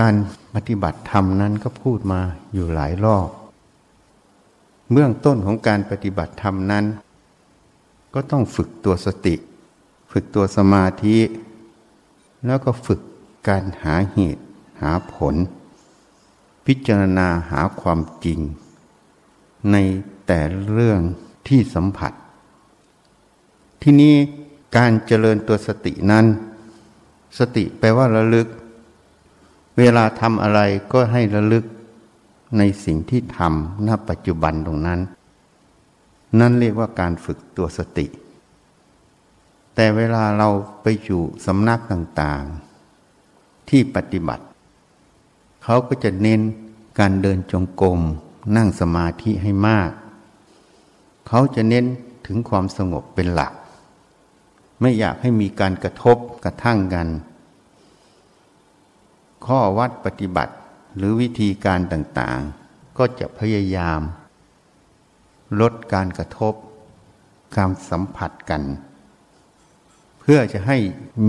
การปฏิบัติธรรมนั้นก็พูดมาอยู่หลายรอบ เบื้องต้นของการปฏิบัติธรรมนั้น ก็ต้องฝึกตัวสติ ฝึกตัวสมาธิ แล้วก็ฝึกการหาเหตุ หาผล พิจารณาหาความจริง ในแต่เรื่องที่สัมผัส ที่นี้การเจริญตัวสตินั้น สติแปลว่าระลึก เวลาทำอะไรก็ให้ระลึกในสิ่งที่ทำณปัจจุบันตรงนั้น นั่นเรียกว่าการฝึกตัวสติ แต่เวลาเราไปอยู่สำนักต่างๆ ที่ปฏิบัติ เขาก็จะเน้นการเดินจงกรมนั่งสมาธิให้มาก เขาจะเน้นถึงความสงบเป็นหลัก ไม่อยากให้มีการกระทบกระทั่งกัน ข้อวัดปฏิบัติ หรือวิธีการต่างๆ ก็จะพยายาม ลดการกระทบการสัมผัสกัน เพื่อจะให้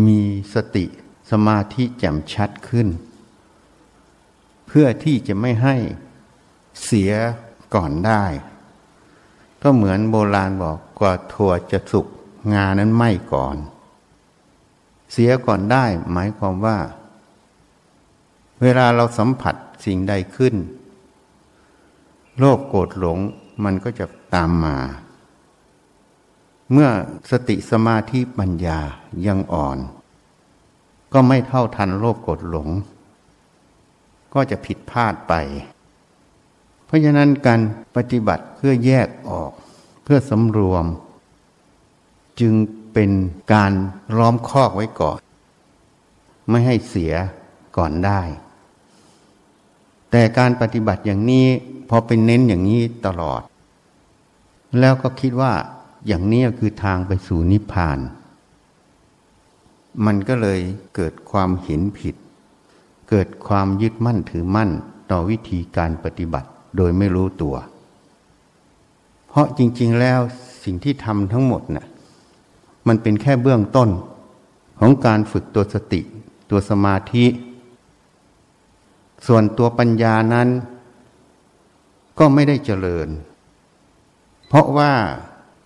มีสติสมาธิแจ่มชัดขึ้น เพื่อที่จะไม่ให้เสียก่อนได้ ก็เหมือนโบราณบอกกว่าถั่วจะสุกงานั้นไหม้ก่อน เสียก่อนได้หมายความว่า เวลาเราสัมผัสสิ่งใดขึ้น โลภโกรธหลงมันก็จะตามมา เมื่อสติสมาธิปัญญายังอ่อน ก็ไม่เท่าทันโลภโกรธหลง ก็จะผิดพลาดไป เพราะฉะนั้นการปฏิบัติเพื่อแยกออก เพื่อสำรวม จึงเป็นการล้อมคอกไว้ก่อน ไม่ให้เสียก่อนได้ แต่การปฏิบัติอย่างนี้พอเป็นเน้นอย่างนี้ตลอด แล้วก็คิดว่าอย่างนี้คือทางไปสู่นิพพาน มันก็เลยเกิดความเห็นผิด เกิดความยึดมั่นถือมั่นต่อวิธีการปฏิบัติโดยไม่รู้ตัว เพราะจริง ๆแล้วสิ่งที่ทำทั้งหมดนะ่ะมันเป็นแค่เบื้องต้นของการฝึกตัวสติ ตัวสมาธิ ส่วนตัวปัญญานั้น ก็ไม่ได้เจริญ เพราะว่า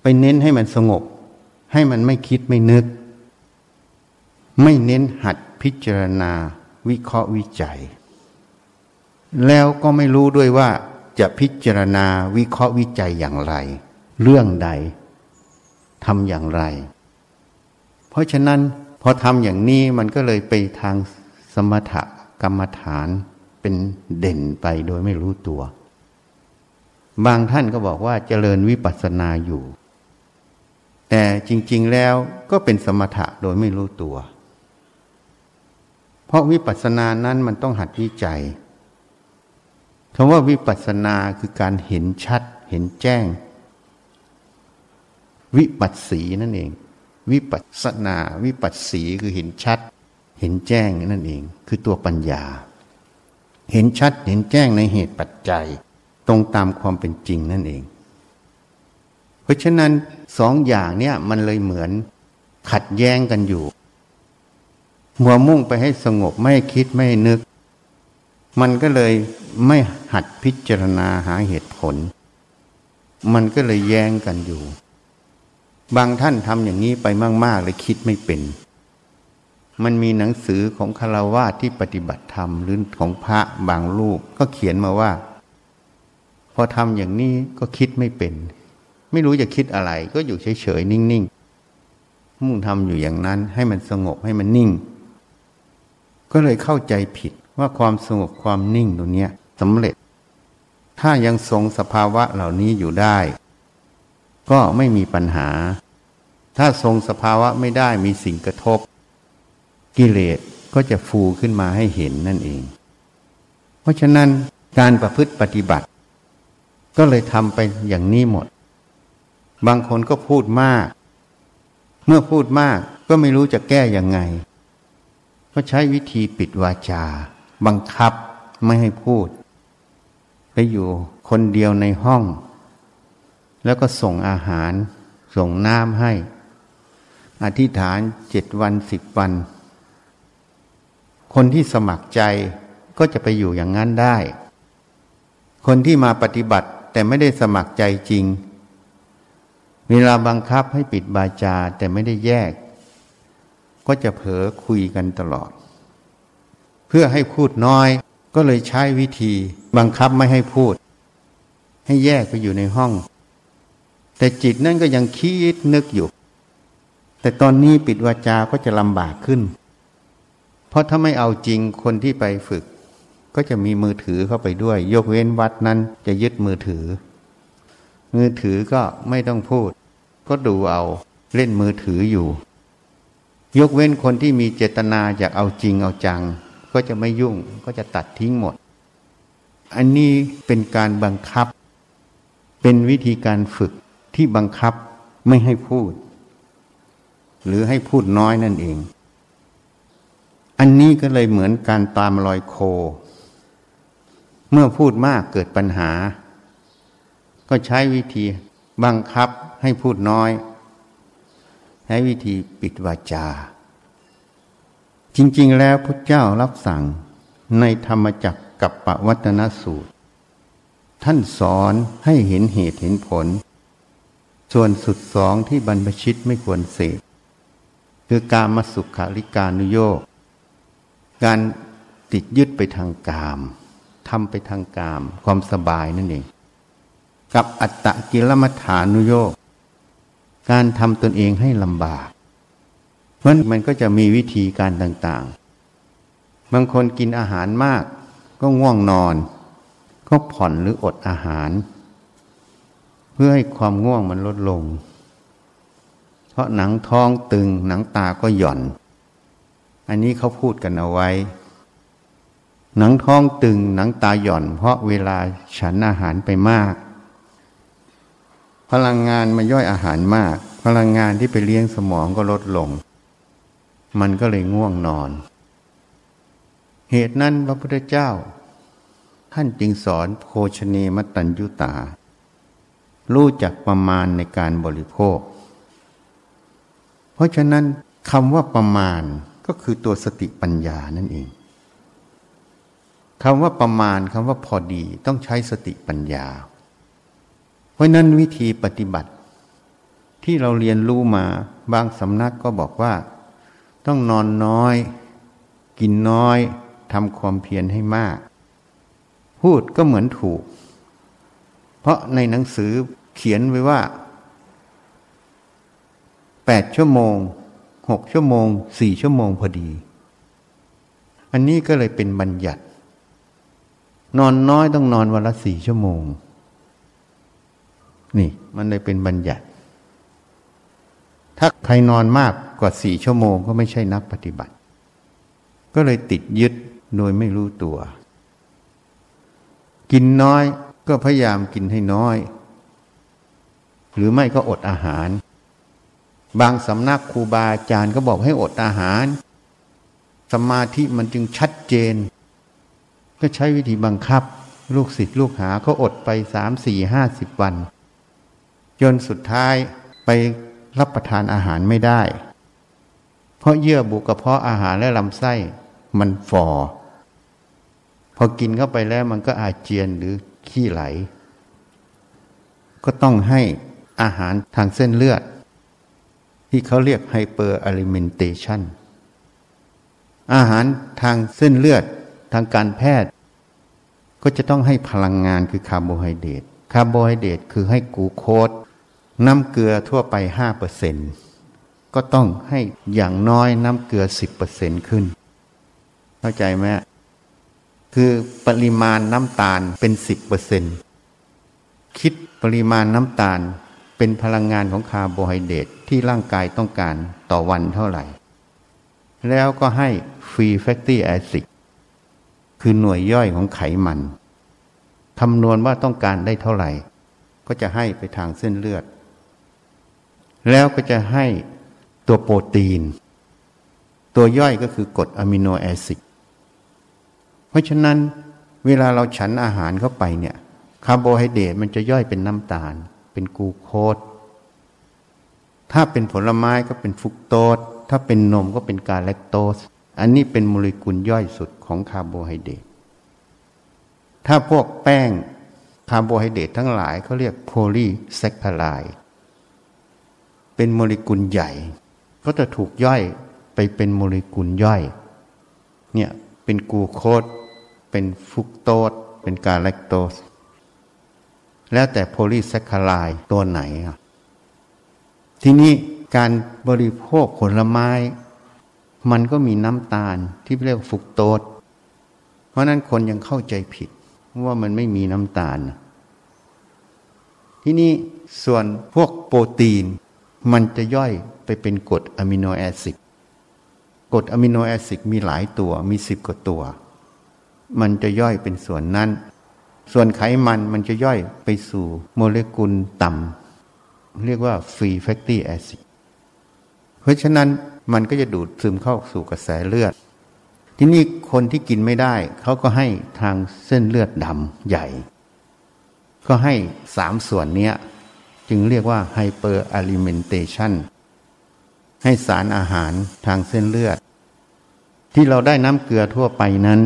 ไปเน้นให้มันสงบ ให้มันไม่คิดไม่นึก ไม่เน้นหัดพิจารณา วิเคราะห์วิจัย แล้วก็ไม่รู้ด้วยว่าจะพิจารณาวิเคราะห์วิจัยอย่างไร เรื่องใดทำอย่างไร เพราะฉะนั้นพอทำอย่างนี้มันก็เลยไปทางสมถกรรมฐาน เป็นเด่นไปโดยไม่รู้ตัว บางท่านก็บอกว่าเจริญวิปัสสนาอยู่ แต่จริง ๆแล้วก็เป็นสมถะโดยไม่รู้ตัว เพราะวิปัสสนานั้นมันต้องหัดวิจัยคำว่าวิปัสสนาคือการเห็นชัด เห็นแจ้ง วิปัสสีนั่นเอง วิปัสสนา วิปัสสีคือเห็นชัด เห็นแจ้งนั่นเอง คือตัวปัญญา เห็นชัดเห็นแจ้งในเหตุปัจจัย ตรงตามความเป็นจริงนั่นเอง เพราะฉะนั้นสองอย่างเนี่ยมันเลยเหมือนขัดแย้งกันอยู่มัวมุ่งไปให้สงบไม่คิดไม่นึก มันก็เลยไม่หัดพิจารณาหาเหตุผล มันก็เลยแย้งกันอยู่ บางท่านทำอย่างนี้ไปมาก ๆ เลยคิดไม่เป็น มันมีหนังสือของคารวะที่ปฏิบัติธรรมหรือของพระบางรูปก็เขียนมาว่า พอทำอย่างนี้ก็คิดไม่เป็น ไม่รู้จะคิดอะไร ก็อยู่เฉยๆนิ่งๆมุ่งทำอยู่อย่างนั้นให้มันสงบให้มันนิ่ง ก็เลยเข้าใจผิดว่าความสงบความนิ่งตรงนี้สำเร็จ ถ้ายังทรงสภาวะเหล่านี้อยู่ได้ ก็ไม่มีปัญหา ถ้าทรงสภาวะไม่ได้มีสิ่งกระทบ กิเลสก็จะฟูขึ้นมาให้เห็นนั่นเอง เพราะฉะนั้นการประพฤติปฏิบัติ ก็เลยทำไปอย่างนี้หมด บางคนก็พูดมาก เมื่อพูดมากก็ไม่รู้จะแก้อย่างไง ก็ใช้วิธีปิดวาจา บังคับไม่ให้พูด ไปอยู่คนเดียวในห้อง แล้วก็ส่งอาหาร ส่งน้ำให้ อธิษฐานเจ็ดวันสิบวัน คนที่สมัครใจก็จะไปอยู่อย่างนั้นได้ คนที่มาปฏิบัติแต่ไม่ได้สมัครใจจริง เวลาบังคับให้ปิดบาจาแต่ไม่ได้แยก ก็จะเผลอคุยกันตลอด เพื่อให้พูดน้อยก็เลยใช้วิธีบังคับไม่ให้พูด ให้แยกไปอยู่ในห้อง แต่จิตนั่นก็ยังคิดนึกอยู่ แต่ตอนนี้ปิดวาจาก็จะลำบากขึ้น เพราะถ้าไม่เอาจริงคนที่ไปฝึก ก็จะมีมือถือเข้าไปด้วย ยกเว้นวัดนั้นจะยึดมือถือ มือถือก็ไม่ต้องพูด ก็ดูเอาเล่นมือถืออยู่ ยกเว้นคนที่มีเจตนาอยากเอาจริงเอาจัง ก็จะไม่ยุ่งก็จะตัดทิ้งหมด อันนี้เป็นการบังคับ เป็นวิธีการฝึกที่บังคับไม่ให้พูด หรือให้พูดน้อยนั่นเอง อันนี้ก็เลยเหมือนการตามรอยโค เมื่อพูดมากเกิดปัญหา ก็ใช้วิธีบังคับให้พูดน้อย ใช้วิธีปิดวาจา จริง ๆ แล้วพระเจ้ารับสั่งในธรรมจักรกับปวัตนสูตร ท่านสอนให้เห็นเหตุเห็นผล ส่วนสุดสองที่บรรพชิตไม่ควรเสพ คือการมาสุขาริการนุโยก การติดยึดไปทางกามทำไปทางกาม ความสบายนั่นเอง กับอัตตะกิลมัฐานุโยกการทำตนเองให้ลำบากเพราะมันก็จะมีวิธีการต่างๆ บางคนกินอาหารมากก็ง่วงนอน ก็ผ่อนหรืออดอาหาร เพื่อให้ความง่วงมันลดลง เพราะหนังท้องตึงหนังตาก็หย่อน อันนี้เขาพูดกันเอาไว้ หนังท้องตึงหนังตาหย่อน เพราะเวลาฉันอาหารไปมาก พลังงานมาย่อยอาหารมาก พลังงานที่ไปเลี้ยงสมองก็ลดลง มันก็เลยง่วงนอน เหตุนั้นพระพุทธเจ้า ท่านจึงสอนโภชเนมตัญยุตา รู้จักประมาณในการบริโภค เพราะฉะนั้นคำว่าประมาณ ก็คือตัวสติปัญญานั่นเองคำว่าประมาณคำว่าพอดีต้องใช้สติปัญญา เพราะนั้นวิธีปฏิบัติ ที่เราเรียนรู้มาบางสำนักก็บอกว่า ต้องนอนน้อย กินน้อยทำความเพียรให้มาก พูดก็เหมือนถูก เพราะในหนังสือเขียนไว้ว่าแปดชั่วโมง หกชั่วโมงสี่ชั่วโมงพอดี อันนี้ก็เลยเป็นบัญญัติ นอนน้อยต้องนอนวันละสี่ชั่วโมง นี่มันเลยเป็นบัญญัติ ถ้าใครนอนมากกว่าสี่ชั่วโมงก็ไม่ใช่นักปฏิบัติ ก็เลยติดยึดโดยไม่รู้ตัว กินน้อยก็พยายามกินให้น้อย หรือไม่ก็อดอาหาร บางสำนักครูบาอาจารย์ก็บอกให้อดอาหาร สมาธิมันจึงชัดเจน ก็ใช้วิธีบังคับ ลูกศิษย์ลูกหาเขาอดไปสามสี่ห้าสิบวัน จนสุดท้ายไปรับประทานอาหารไม่ได้ เพราะเยื่อบุกระเพาะอาหารและลำไส้มันฟอพอกินเข้าไปแล้วมันก็อาเจียนหรือขี้ไหล ก็ต้องให้อาหารทางเส้นเลือด ที่เขาเรียก hyperalimentation อาหารทางเส้นเลือดทางการแพทย์ ก็จะต้องให้พลังงานคือคาร์โบไฮเดรตคาร์โบไฮเดรตคือให้กูโคสน้ำเกลือทั่วไปห้าเปอร์เซนต์ก็ต้องให้อย่างน้อยน้ำเกลือสิบเปอร์เซนขึ้น เข้าใจไหมคือปริมาณน้ำตาลเป็นสิบเปอร์เซนคิดปริมาณน้ำตาล เป็นพลังงานของคาร์โบไฮเดรตที่ร่างกายต้องการต่อวันเท่าไหร่ แล้วก็ให้ free fatty acid คือหน่วยย่อยของไขมันคำนวณว่าต้องการได้เท่าไหร่ ก็จะให้ไปทางเส้นเลือด แล้วก็จะให้ตัวโปรตีน ตัวย่อยก็คือกรด amino acid เพราะฉะนั้นเวลาเราฉันอาหารเข้าไปเนี่ยคาร์โบไฮเดรตมันจะย่อยเป็นน้ำตาล เป็นกูโคสถ้าเป็นผลไม้ก็เป็นฟรุกโตสถ้าเป็นนมก็เป็นกาแลคโตส อันนี้เป็นโมเลกุลย่อยสุดของคาร์โบไฮเดรตถ้าพวกแป้งคาร์โบไฮเดรตทั้งหลายเขาเรียก polyแซคคาไลเป็นโมเลกุลใหญ่ ก็จะถูกย่อยไปเป็นโมเลกุลย่อย เนี่ยเป็นกูโคสเป็นฟุกโตสเป็นกาแลคโตส แล้วแต่โพลีแซคคาไลตัวไหน ทีนี้การบริโภคผลไม้ มันก็มีน้ำตาลที่เรียกฟุกโตสเพราะนั้นคนยังเข้าใจผิดว่ามันไม่มีน้ำตาล ที่นี่ส่วนพวกโปรตีน มันจะย่อยไปเป็นกรด amino acid กรด amino acid มีหลายตัวมีสิบกว่าตัว มันจะย่อยเป็นส่วนนั้น ส่วนไขมันมันจะย่อยไปสู่โมเลกุลต่ำเรียกว่า free fatty acid เพราะฉะนั้นมันก็จะดูดซึมเข้าสู่กระแสเลือด ที่นี่คนที่กินไม่ได้ เขาก็ให้ทางเส้นเลือดดำใหญ่ ก็ให้สามส่วนนี้จึงเรียกว่าไฮเปอร์อะลิเมนเทชันให้สารอาหารทางเส้นเลือด ที่เราได้น้ำเกลือทั่วไปนั้น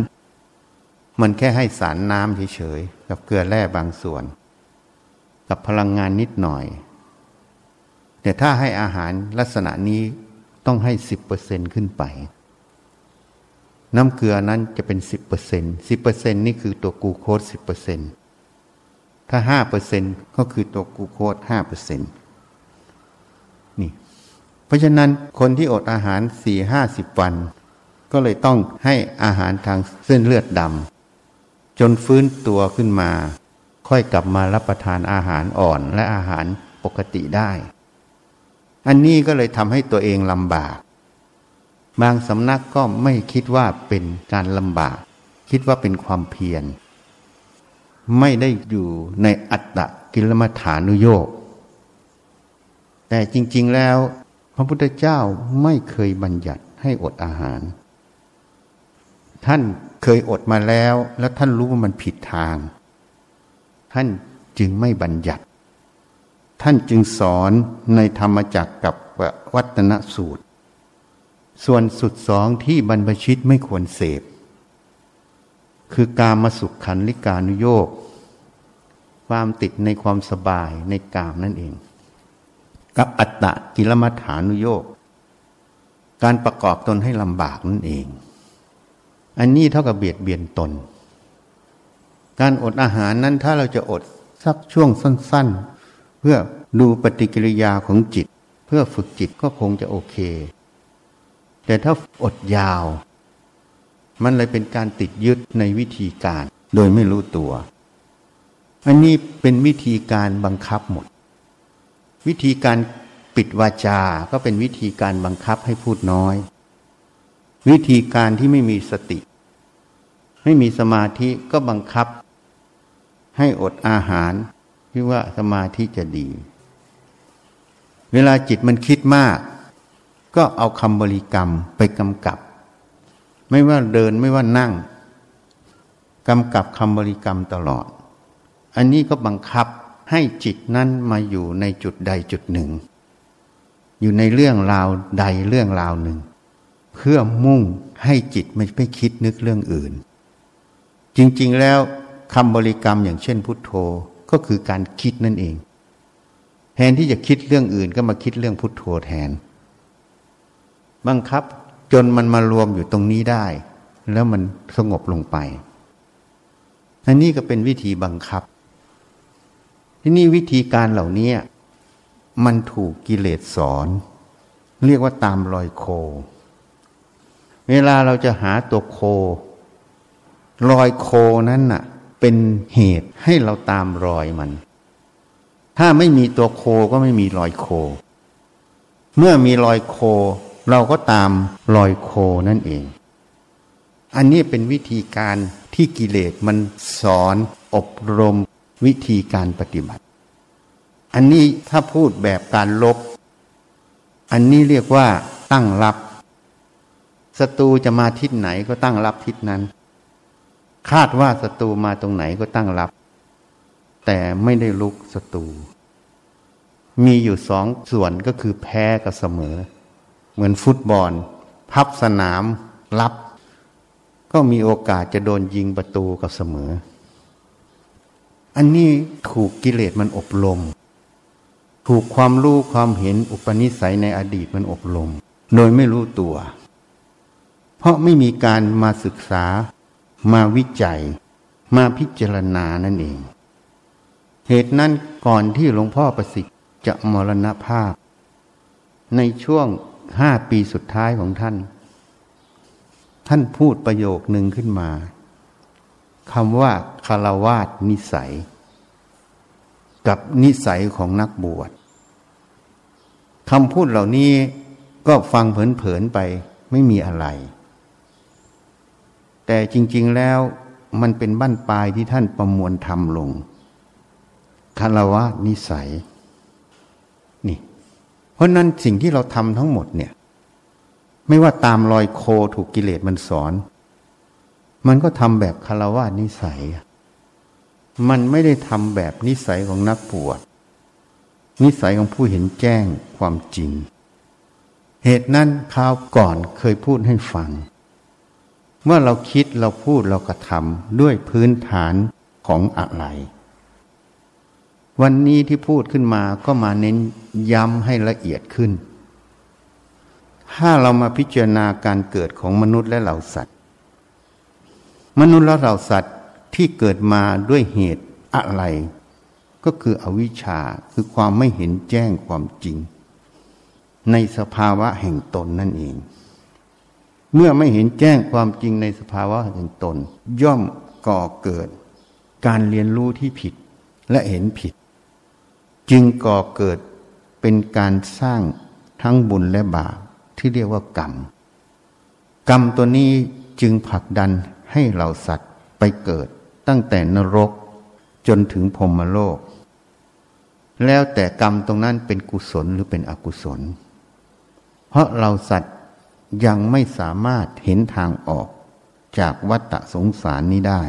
มันแค่ให้สารน้ำเฉยๆ กับเกลือแร่บางส่วน กับพลังงานนิดหน่อย แต่ถ้าให้อาหารลักษณะนี้ต้องให้สิบเปอร์เซ็นขึ้นไป น้ำเกลือนั้นจะเป็นสิบเปอร์เซ็นสิบเปอร์เซ็นนี่คือตัวกูโคสสิบเปอร์เซ็นถ้าห้าเปอร์เซ็นก็คือตัวกูโคสห้าเปอร์เซ็นนี่ เพราะฉะนั้นคนที่อดอาหารสี่ห้าสิบวัน ก็เลยต้องให้อาหารทางเส้นเลือดดำ จนฟื้นตัวขึ้นมา ค่อยกลับมารับประทานอาหารอ่อนและอาหารปกติได้ อันนี้ก็เลยทำให้ตัวเองลำบาก บางสำนักก็ไม่คิดว่าเป็นการลำบาก คิดว่าเป็นความเพียร ไม่ได้อยู่ในอัตตะกิลมัฐานุโยกแต่จริง ๆแล้ว พระพุทธเจ้าไม่เคยบัญญัติให้อดอาหาร ท่านเคยอดมาแล้ว แล้วท่านรู้ว่ามันผิดทาง ท่านจึงไม่บัญญัติ ท่านจึงสอนในธรรมจักรกับวัตนสูตร ส่วนสุดสองที่บรรพชิตไม่ควรเสพ คือการมาสุขขันลิกานุโยกความติดในความสบายในกามนั่นเอง กับอัตตะกิลมัฐานุโยกการประกอบตนให้ลำบากนั่นเอง อันนี้เท่ากับเบียดเบียนตน การอดอาหารนั้นถ้าเราจะอดสักช่วงสั้น ๆ เพื่อดูปฏิกิริยาของจิต เพื่อฝึกจิตก็คงจะโอเค แต่ถ้าอดยาว มันเลยเป็นการติดยึดในวิธีการ โดยไม่รู้ตัว อันนี้เป็นวิธีการบังคับหมด วิธีการปิดวาจาก็เป็นวิธีการบังคับให้พูดน้อย วิธีการที่ไม่มีสติ ไม่มีสมาธิก็บังคับ ให้อดอาหารที่ว่าสมาธิจะดี เวลาจิตมันคิดมาก ก็เอาคำบริกรรมไปกำกับ ไม่ว่าเดินไม่ว่านั่งกำกับคำบริกรรมตลอด อันนี้ก็บังคับให้จิตนั้นมาอยู่ในจุดใดจุดหนึ่ง อยู่ในเรื่องราวใดเรื่องราวหนึ่ง เพื่อมุ่งให้จิตไม่ไปคิดนึกเรื่องอื่น จริงๆแล้วคำบริกรรมอย่างเช่นพุทโธก็คือการคิดนั่นเอง แทนที่จะคิดเรื่องอื่นก็มาคิดเรื่องพุทโธแทน บังคับจนมันมารวมอยู่ตรงนี้ได้ แล้วมันสงบลงไปอันนี้ก็เป็นวิธีบังคับ ที่นี่วิธีการเหล่านี้มันถูกกิเลสสอน เรียกว่าตามรอยโค เวลาเราจะหาตัวโค รอยโคนั้นน่ะ เป็นเหตุให้เราตามรอยมัน ถ้าไม่มีตัวโคก็ไม่มีรอยโค เมื่อมีรอยโค เราก็ตามรอยโคนั่นเอง อันนี้เป็นวิธีการที่กิเลสมันสอนอบรมวิธีการปฏิบัติ อันนี้ถ้าพูดแบบการลบ อันนี้เรียกว่าตั้งรับ ศัตรูจะมาทิศไหนก็ตั้งรับทิศนั้น คาดว่าศัตรูมาตรงไหนก็ตั้งรับ แต่ไม่ได้ลุกศัตรูมีอยู่สองส่วนก็คือแพ้กับเสมอ เหมือนฟุตบอล พับสนามรับ ก็มีโอกาสจะโดนยิงประตูกับเสมอ อันนี้ถูกกิเลสมันอบรมถูกความรู้ความเห็นอุปนิสัยในอดีตมันอบรม โดยไม่รู้ตัว ราะไม่มีการมาศึกษา มาวิจัย มาพิจารณานั่นเอง เหตุนั้นก่อนที่หลวงพ่อประสิทธิ์จะมรณภาพ ในช่วงห้าปีสุดท้ายของท่าน ท่านพูดประโยคหนึ่งขึ้นมาคำว่าคารวาสนิสัย กับนิสัยของนักบวชคำพูดเหล่านี้ก็ฟังเผินๆไปไม่มีอะไร แต่จริง ๆแล้วมันเป็นบั้นปลายที่ท่านประมวลทำลงคารวะนิสัยนี่ เพราะนั้นสิ่งที่เราทำทั้งหมดเนี่ย ไม่ว่าตามรอยโคถูกกิเลสมันสอน มันก็ทำแบบคารวะนิสัย มันไม่ได้ทำแบบนิสัยของนักปวดนิสัยของผู้เห็นแจ้งความจริง เหตุนั้นคราวก่อนเคยพูดให้ฟัง เมื่อเราคิดเราพูดเรากระทำด้วยพื้นฐานของอะไร วันนี้ที่พูดขึ้นมาก็มาเน้นย้ำให้ละเอียดขึ้น ถ้าเรามาพิจารณาการเกิดของมนุษย์และเหล่าสัตว์ มนุษย์และเราสัตว์ที่เกิดมาด้วยเหตุอะไร ก็คืออวิชชาคือความไม่เห็นแจ้งความจริง ในสภาวะแห่งตนนั่นเอง เมื่อไม่เห็นแจ้งความจริงในสภาวะแห่งตน ย่อมก่อเกิด การเรียนรู้ที่ผิดและเห็นผิด จึงก่อเกิดเป็นการสร้างทั้งบุญและบาปที่เรียกว่ากรรม กรรมตัวนี้จึงผลักดันให้เราสัตว์ไปเกิดตั้งแต่นรกจนถึงพรมโลก แล้วแต่กรรมตรงนั้นเป็นกุศลหรือเป็นอกุศล เพราะเราสัตว์ ยังไม่สามารถเห็นทางออกจากวัฏสงสารนี้ได้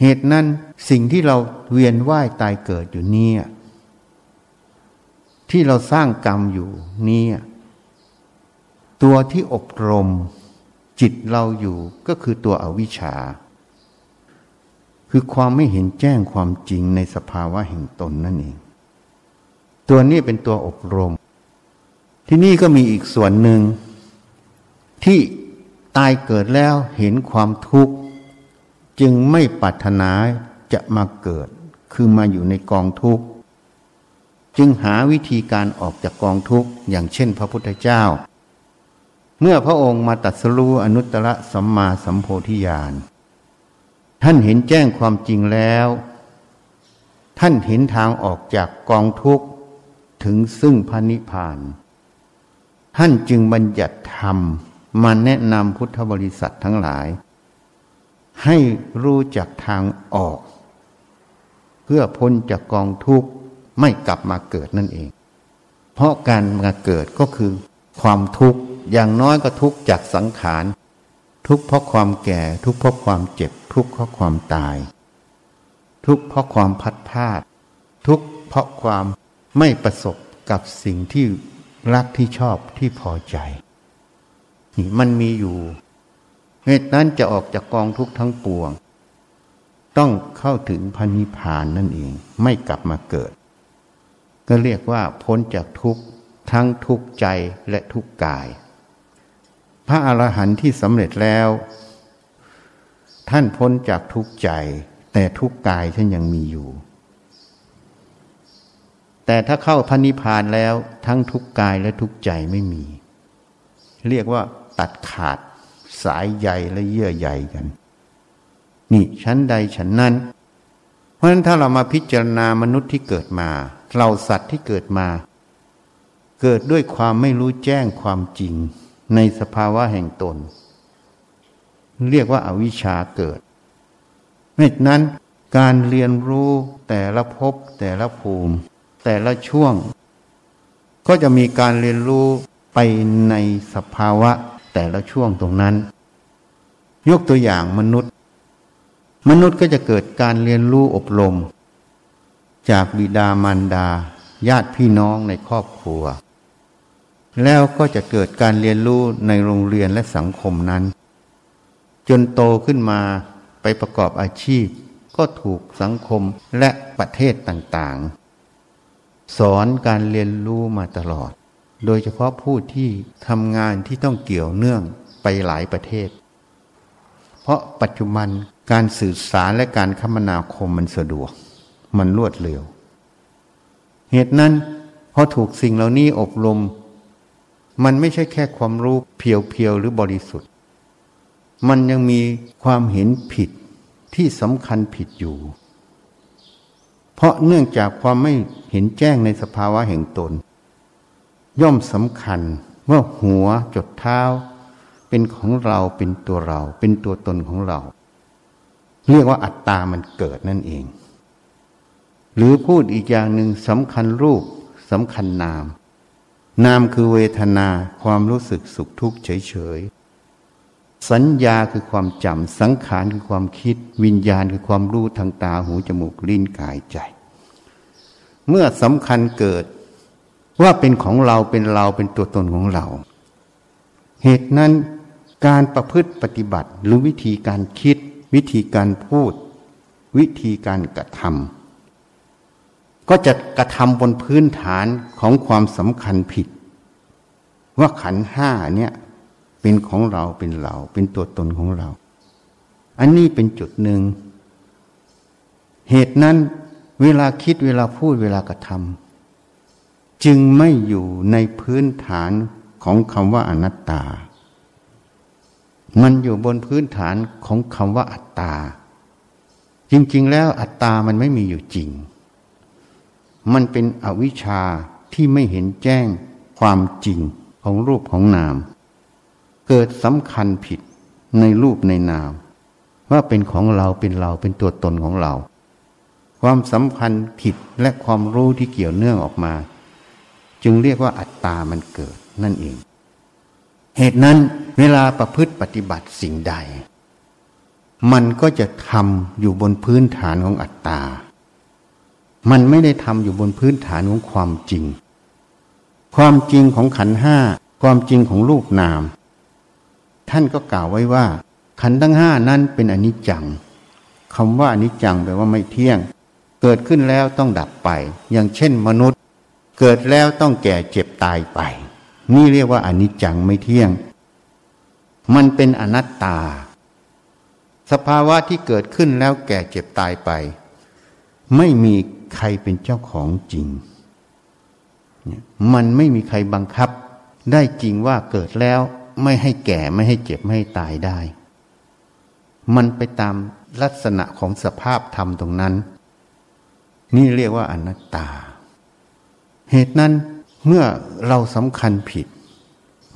เหตุนั้นสิ่งที่เราเวียนว่ายตายเกิดอยู่เนี่ยที่เราสร้างกรรมอยู่เนี่ยตัวที่อบรมจิตเราอยู่ก็คือตัวอวิชชา คือความไม่เห็นแจ้งความจริงในสภาวะแห่งตนนั่นเอง ตัวนี้เป็นตัวอบรม ที่นี่ก็มีอีกส่วนหนึ่ง ที่ตายเกิดแล้วเห็นความทุกข์ จึงไม่ปรารถนาจะมาเกิด คือมาอยู่ในกองทุกข์ จึงหาวิธีการออกจากกองทุกข์ อย่างเช่นพระพุทธเจ้า เมื่อพระองค์มาตัดสรู้อนุตตรสัมมาสัมโพธิญาณท่านเห็นแจ้งความจริงแล้ว ท่านเห็นทางออกจากกองทุกข์ ถึงซึ่งพระนิพพาน ท่านจึงบัญญัติธรรมมาแนะนำพุทธบริษัททั้งหลาย ให้รู้จักทางออก เพื่อพ้นจากกองทุกข์ไม่กลับมาเกิดนั่นเอง เพราะการมาเกิดก็คือ ความทุกข์อย่างน้อยก็ทุกข์จากสังขารทุกข์เพราะความแก่ทุกข์เพราะความเจ็บ ทุกข์เพราะความตาย ทุกข์เพราะความพัดพาด ทุกข์เพราะความไม่ประสบกับสิ่งที่ รักที่ชอบที่พอใจ นี่มันมีอยู่ เหตุนั้นจะออกจากกองทุกข์ทั้งปวง ต้องเข้าถึงพันิพานนั่นเอง ไม่กลับมาเกิด ก็เรียกว่าพ้นจากทุกข์ทั้งทุกข์ใจและทุกข์กาย พระอรหันต์ที่สำเร็จแล้ว ท่านพ้นจากทุกข์ใจ แต่ทุกข์กายท่านยังมีอยู่ แต่ถ้าเข้าพระนิพพานแล้วทั้งทุกกายและทุกใจไม่มี เรียกว่าตัดขาดสายใยและเยื่อใยกัน นี่ชั้นใดชั้นนั้น เพราะฉะนั้นถ้าเรามาพิจารณามนุษย์ที่เกิดมา เราสัตว์ที่เกิดมา เกิดด้วยความไม่รู้แจ้งความจริงในสภาวะแห่งตน เรียกว่าอาวิชชาเกิดเพราะนั้นการเรียนรู้แต่ละภพแต่ละภูมิ แต่ละช่วง ก็จะมีการเรียนรู้ไปในสภาวะแต่ละช่วงตรงนั้น ยกตัวอย่างมนุษย์ มนุษย์ก็จะเกิดการเรียนรู้อบรม จากบิดามารดา ญาติพี่น้องในครอบครัว แล้วก็จะเกิดการเรียนรู้ในโรงเรียนและสังคมนั้น จนโตขึ้นมาไปประกอบอาชีพ ก็ถูกสังคมและประเทศต่างๆ สอนการเรียนรู้มาตลอด โดยเฉพาะผู้ที่ทำงานที่ต้องเกี่ยวเนื่องไปหลายประเทศ เพราะปัจจุบันการสื่อสารและการคมนาคมมันสะดวก มันรวดเร็ว เหตุนั้นพอถูกสิ่งเหล่านี้อบรม มันไม่ใช่แค่ความรู้เพียวๆหรือบริสุทธิ์ มันยังมีความเห็นผิดที่สำคัญผิดอยู่ เพราะเนื่องจากความไม่เห็นแจ้งในสภาวะแห่งตน ย่อมสำคัญว่าหัวจดเท้า เป็นของเราเป็นตัวเรา เป็นตัวตนของเรา เรียกว่าอัตตามันเกิดนั่นเอง หรือพูดอีกอย่างหนึ่งสำคัญรูปสำคัญนาม นามคือเวทนาความรู้สึกสุขทุกข์เฉยๆ สัญญาคือความจำสังขารคือความคิด วิญญาณคือความรู้ทางตาหูจมูกลิ้นกายใจ เมื่อสำคัญเกิดว่าเป็นของเราเป็นเราเป็นตัวตนของเรา เหตุนั้นการประพฤติปฏิบัติหรือวิธีการคิด วิธีการพูด วิธีการกระทำก็จะกระทำบนพื้นฐานของความสำคัญผิด ว่าขันห้าเนี่ย เป็นของเราเป็นเรา เป็นตัวตนของเรา อันนี้เป็นจุดหนึ่ง เหตุนั้นเวลาคิดเวลาพูดเวลากระทำจึงไม่อยู่ในพื้นฐานของคำว่าอนัตตา มันอยู่บนพื้นฐานของคำว่าอัตตา จริง ๆ แล้วอัตตามันไม่มีอยู่จริง มันเป็นอวิชชาที่ไม่เห็นแจ้งความจริงของรูปของนาม เกิดสำคัญผิดในรูปในนาม ว่าเป็นของเราเป็นเราเป็นตัวตนของเรา ความสัมพันธ์ผิดและความรู้ที่เกี่ยวเนื่องออกมา จึงเรียกว่าอัตตามันเกิดนั่นเอง เหตุนั้นเวลาประพฤติปฏิบัติสิ่งใด มันก็จะทำอยู่บนพื้นฐานของอัตตา มันไม่ได้ทำอยู่บนพื้นฐานของความจริง ความจริงของขันห้าความจริงของรูปนาม ท่านก็กล่าวไว้ว่า ขันทั้งห้านั้นเป็นอนิจจังคำว่าอนิจจังแปลว่าไม่เที่ยง เกิดขึ้นแล้วต้องดับไป อย่างเช่นมนุษย์ เกิดแล้วต้องแก่เจ็บตายไป นี่เรียกว่าอนิจจังไม่เที่ยง มันเป็นอนัตตา สภาวะที่เกิดขึ้นแล้วแก่เจ็บตายไป ไม่มีใครเป็นเจ้าของจริง มันไม่มีใครบังคับ ได้จริงว่าเกิดแล้ว ไม่ให้แก่ไม่ให้เจ็บไม่ให้ตายได้ มันไปตามลักษณะของสภาพธรรมตรงนั้น นี่เรียกว่าอนัตตา เหตุนั้นเมื่อเราสำคัญผิด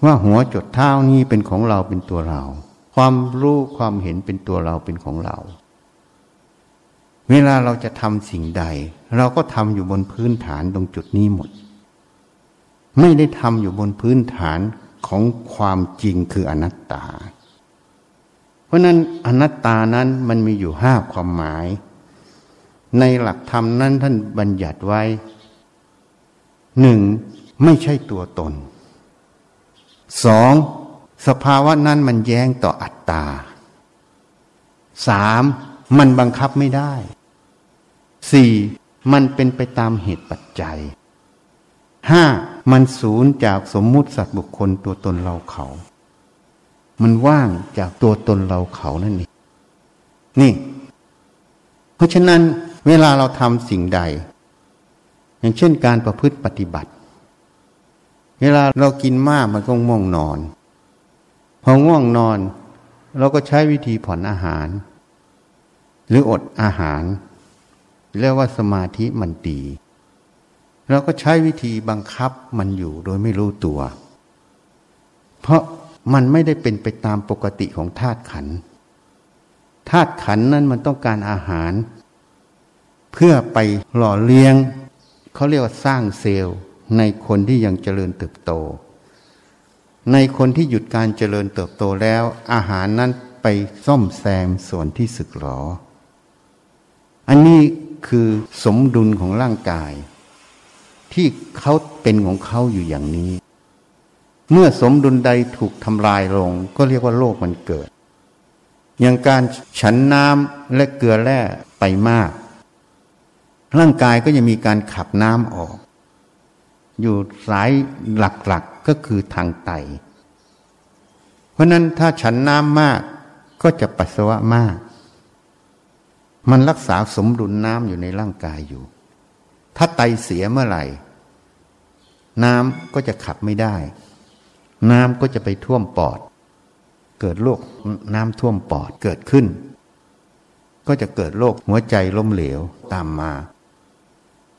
ว่าหัวจดเท้านี้เป็นของเราเป็นตัวเรา ความรู้ความเห็นเป็นตัวเราเป็นของเรา เวลาเราจะทำสิ่งใด เราก็ทำอยู่บนพื้นฐานตรงจุดนี้หมด ไม่ได้ทำอยู่บนพื้นฐาน ของความจริงคืออนัตตา เพราะนั้นอนัตตานั้นมันมีอยู่ห้าความหมาย ในหลักธรรมนั้นท่านบัญญัติไว้หนึ่งไม่ใช่ตัวตนสองสภาวะนั้นมันแย้งต่ออัตตาสามมันบังคับไม่ได้สี่มันเป็นไปตามเหตุปัจจัยห้า มันสูญจากสมมุติสัตว์บุคคลตัวตนเราเขา มันว่างจากตัวตนเราเขานั่นเองนี่ เพราะฉะนั้นเวลาเราทำสิ่งใด อย่างเช่นการประพฤติปฏิบัติ เวลาเรากินมากมันก็ง่วงนอน พอง่วงนอน เราก็ใช้วิธีผ่อนอาหาร หรืออดอาหารเรียกว่าสมาธิมันดี เราก็ใช้วิธีบังคับมันอยู่โดยไม่รู้ตัว เพราะมันไม่ได้เป็นไปตามปกติของธาตุขันธาตุขันนั้นมันต้องการอาหาร เพื่อไปหล่อเลี้ยง เขาเรียกว่าสร้างเซลล์ในคนที่ยังเจริญเติบโต ในคนที่หยุดการเจริญเติบโตแล้ว อาหารนั้นไปซ่อมแซมส่วนที่สึกหรอ อันนี้คือสมดุลของร่างกาย ที่เขาเป็นของเขาอยู่อย่างนี้ เมื่อสมดุลใดถูกทำลายลง ก็เรียกว่าโลกมันเกิด อย่างการฉันน้ำและเกลือแร่ไปมาก ร่างกายก็จะมีการขับน้ำออก อยู่สายหลักๆกก็คือทางไต เพราะนั้นถ้าฉันน้ำมากก็จะปัสสาวะมาก มันรักษาสมดุลน้ำอยู่ในร่างกายอยู่ ถ้าไตเสียเมื่อไหร่ น้ำก็จะขับไม่ได้ น้ำก็จะไปท่วมปอด เกิดโรคน้ำท่วมปอดเกิดขึ้น ก็จะเกิดโรคหัวใจล้มเหลวตามมา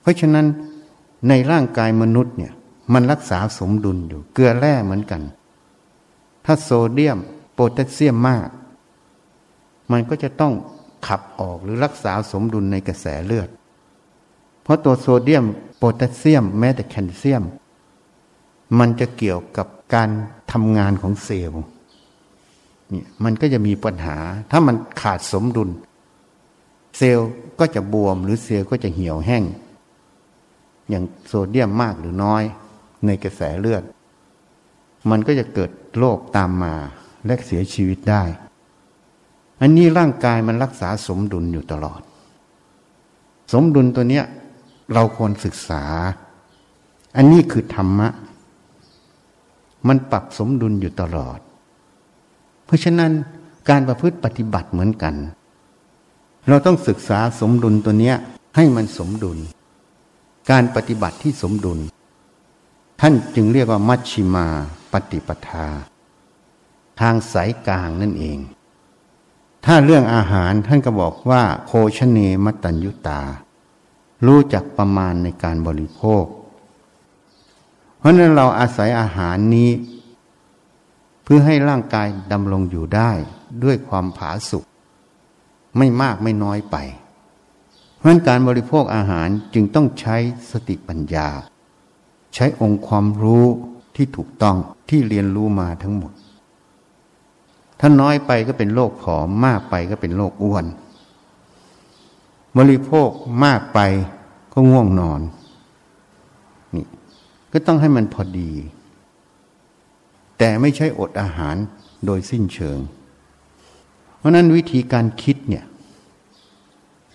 เพราะฉะนั้นในร่างกายมนุษย์เนี่ย มันรักษาสมดุลอยู่ เกลือแร่เหมือนกัน ถ้าโซเดียม โพแทสเซียมมาก มันก็จะต้องขับออกหรือรักษาสมดุลในกระแสเลือด เพราะตัวโซเดียมโพแทสเซียม แม้แต่แคลเซียม มันจะเกี่ยวกับการทำงานของเซลล์นี่มันก็จะมีปัญหา ถ้ามันขาดสมดุล เซลล์ก็จะบวมหรือเซลล์ก็จะเหี่ยวแห้ง อย่างโซเดียมมากหรือน้อย ในกระแสเลือด มันก็จะเกิดโรคตามมาและเสียชีวิตได้ อันนี้ร่างกายมันรักษาสมดุลอยู่ตลอด สมดุลตัวเนี้ย เราควรศึกษา อันนี้คือธรรมะ มันปรับสมดุลอยู่ตลอด เพราะฉะนั้นการประพฤติปฏิบัติเหมือนกัน เราต้องศึกษาสมดุลตัวเนี้ย ให้มันสมดุล การปฏิบัติที่สมดุล ท่านจึงเรียกว่ามัชชิมาปฏิปทา ทางสายกลางนั่นเอง ถ้าเรื่องอาหารท่านก็บอกว่าโภชเนมตัญยุตา รู้จักประมาณในการบริโภค เพราะนั้นเราอาศัยอาหารนี้ เพื่อให้ร่างกายดำรงอยู่ได้ด้วยความผาสุกไม่มากไม่น้อยไป เพราะนั้นการบริโภคอาหารจึงต้องใช้สติปัญญา ใช้องค์ความรู้ที่ถูกต้องที่เรียนรู้มาทั้งหมด ถ้าน้อยไปก็เป็นโรคผอมมากไปก็เป็นโรคอ้วน บริโภคมากไปก็ง่วงนอน นี่ก็ต้องให้มันพอดี แต่ไม่ใช่อดอาหารโดยสิ้นเชิง เพราะนั้นวิธีการคิดเนี่ย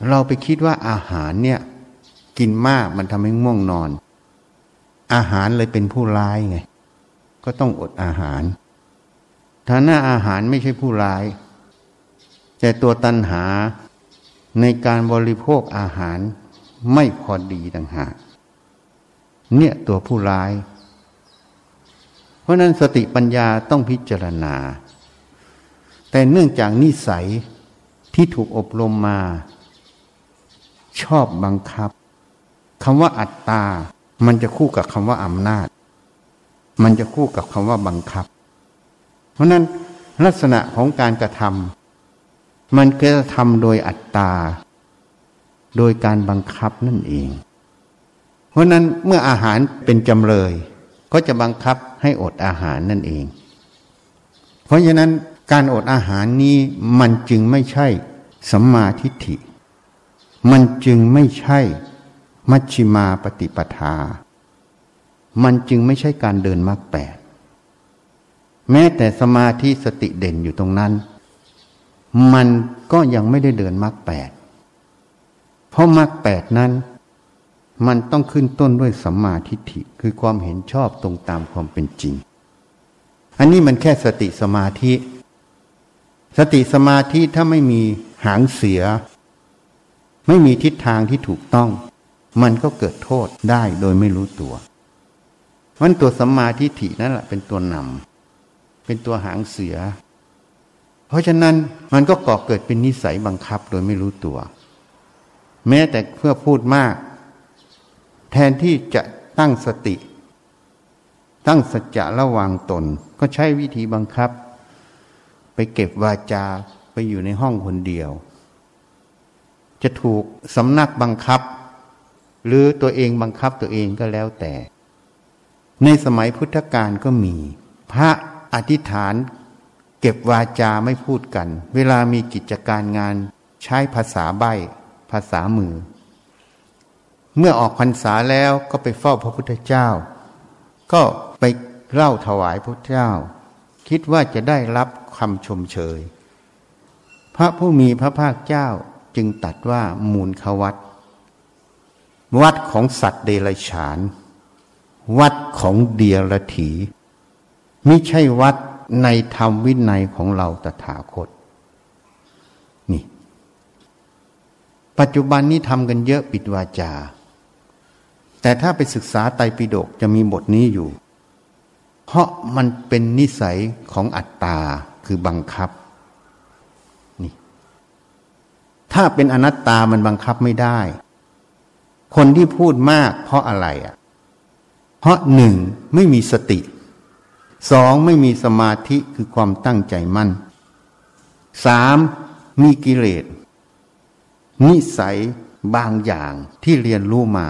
เราไปคิดว่าอาหารเนี่ยกินมากมันทำให้ง่วงนอน อาหารเลยเป็นผู้ร้ายไง ก็ต้องอดอาหารฐานะอาหารไม่ใช่ผู้ร้าย แต่ตัวตัณหา ในการบริโภคอาหารไม่พอดีต่างหากเนี่ยตัวผู้ร้าย เพราะนั้นสติปัญญาต้องพิจารณา แต่เนื่องจากนิสัยที่ถูกอบรมมา ชอบบังคับคำว่าอัตตา มันจะคู่กับคำว่าอำนาจ มันจะคู่กับคำว่าบังคับ เพราะนั้นลักษณะของการกระทำ มันก็จะทำโดยอัตตา โดยการบังคับนั่นเอง เพราะนั้นเมื่ออาหารเป็นจำเลย ก็จะบังคับให้อดอาหารนั่นเอง เพราะฉะนั้นการอดอาหารนี้มันจึงไม่ใช่สัมมาทิฏฐิ มันจึงไม่ใช่มัชชิมาปฏิปทา มันจึงไม่ใช่การเดินมรรคแปด แม้แต่สมาธิสติเด่นอยู่ตรงนั้น มันก็ยังไม่ได้เดินมรรคแปด เพราะมรรคแปดนั้น มันต้องขึ้นต้นด้วยสัมมาทิฏฐิคือความเห็นชอบตรงตามความเป็นจริง อันนี้มันแค่สติสมาธิ สติสมาธิถ้าไม่มีหางเสียไม่มีทิศทางที่ถูกต้อง มันก็เกิดโทษได้โดยไม่รู้ตัวมันตัวสัมมาทิฏฐินั่นแหละเป็นตัวนำเป็นตัวหางเสือ เพราะฉะนั้นมันก็ก่อเกิดเป็นนิสัยบังคับโดยไม่รู้ตัว แม้แต่เพื่อพูดมาก แทนที่จะตั้งสติ ตั้งสัจจะระวังตน ก็ใช้วิธีบังคับ ไปเก็บวาจาไปอยู่ในห้องคนเดียว จะถูกสำนักบังคับ หรือตัวเองบังคับตัวเองก็แล้วแต่ ในสมัยพุทธกาลก็มี พระอธิษฐาน เก็บวาจาไม่พูดกัน เวลามีกิจการงานใช้ภาษาใบภาษามือ เมื่อออกพรรษาแล้วก็ไปเฝ้าพระพุทธเจ้า ก็ไปเล่าถวายพระเจ้า คิดว่าจะได้รับคำชมเชย พระผู้มีพระภาคเจ้าจึงตัดว่ามูลขวัตวัดของสัตว์เดรัจฉาน วัดของเดียรถีไม่ใช่วัด ในธรรมวินัยของเราตถาคต นี่ ปัจจุบันนี้ทำกันเยอะปิดวาจา แต่ถ้าไปศึกษาไตรปิฎกจะมีบทนี้อยู่ เพราะมันเป็นนิสัยของอัตตาคือบังคับ นี่ ถ้าเป็นอนัตตามันบังคับไม่ได้ คนที่พูดมากเพราะอะไรอะ เพราะหนึ่งไม่มีสติ สองไม่มีสมาธิคือความตั้งใจมั่นสามมีกิเลส นิสัยบางอย่างที่เรียนรู้มา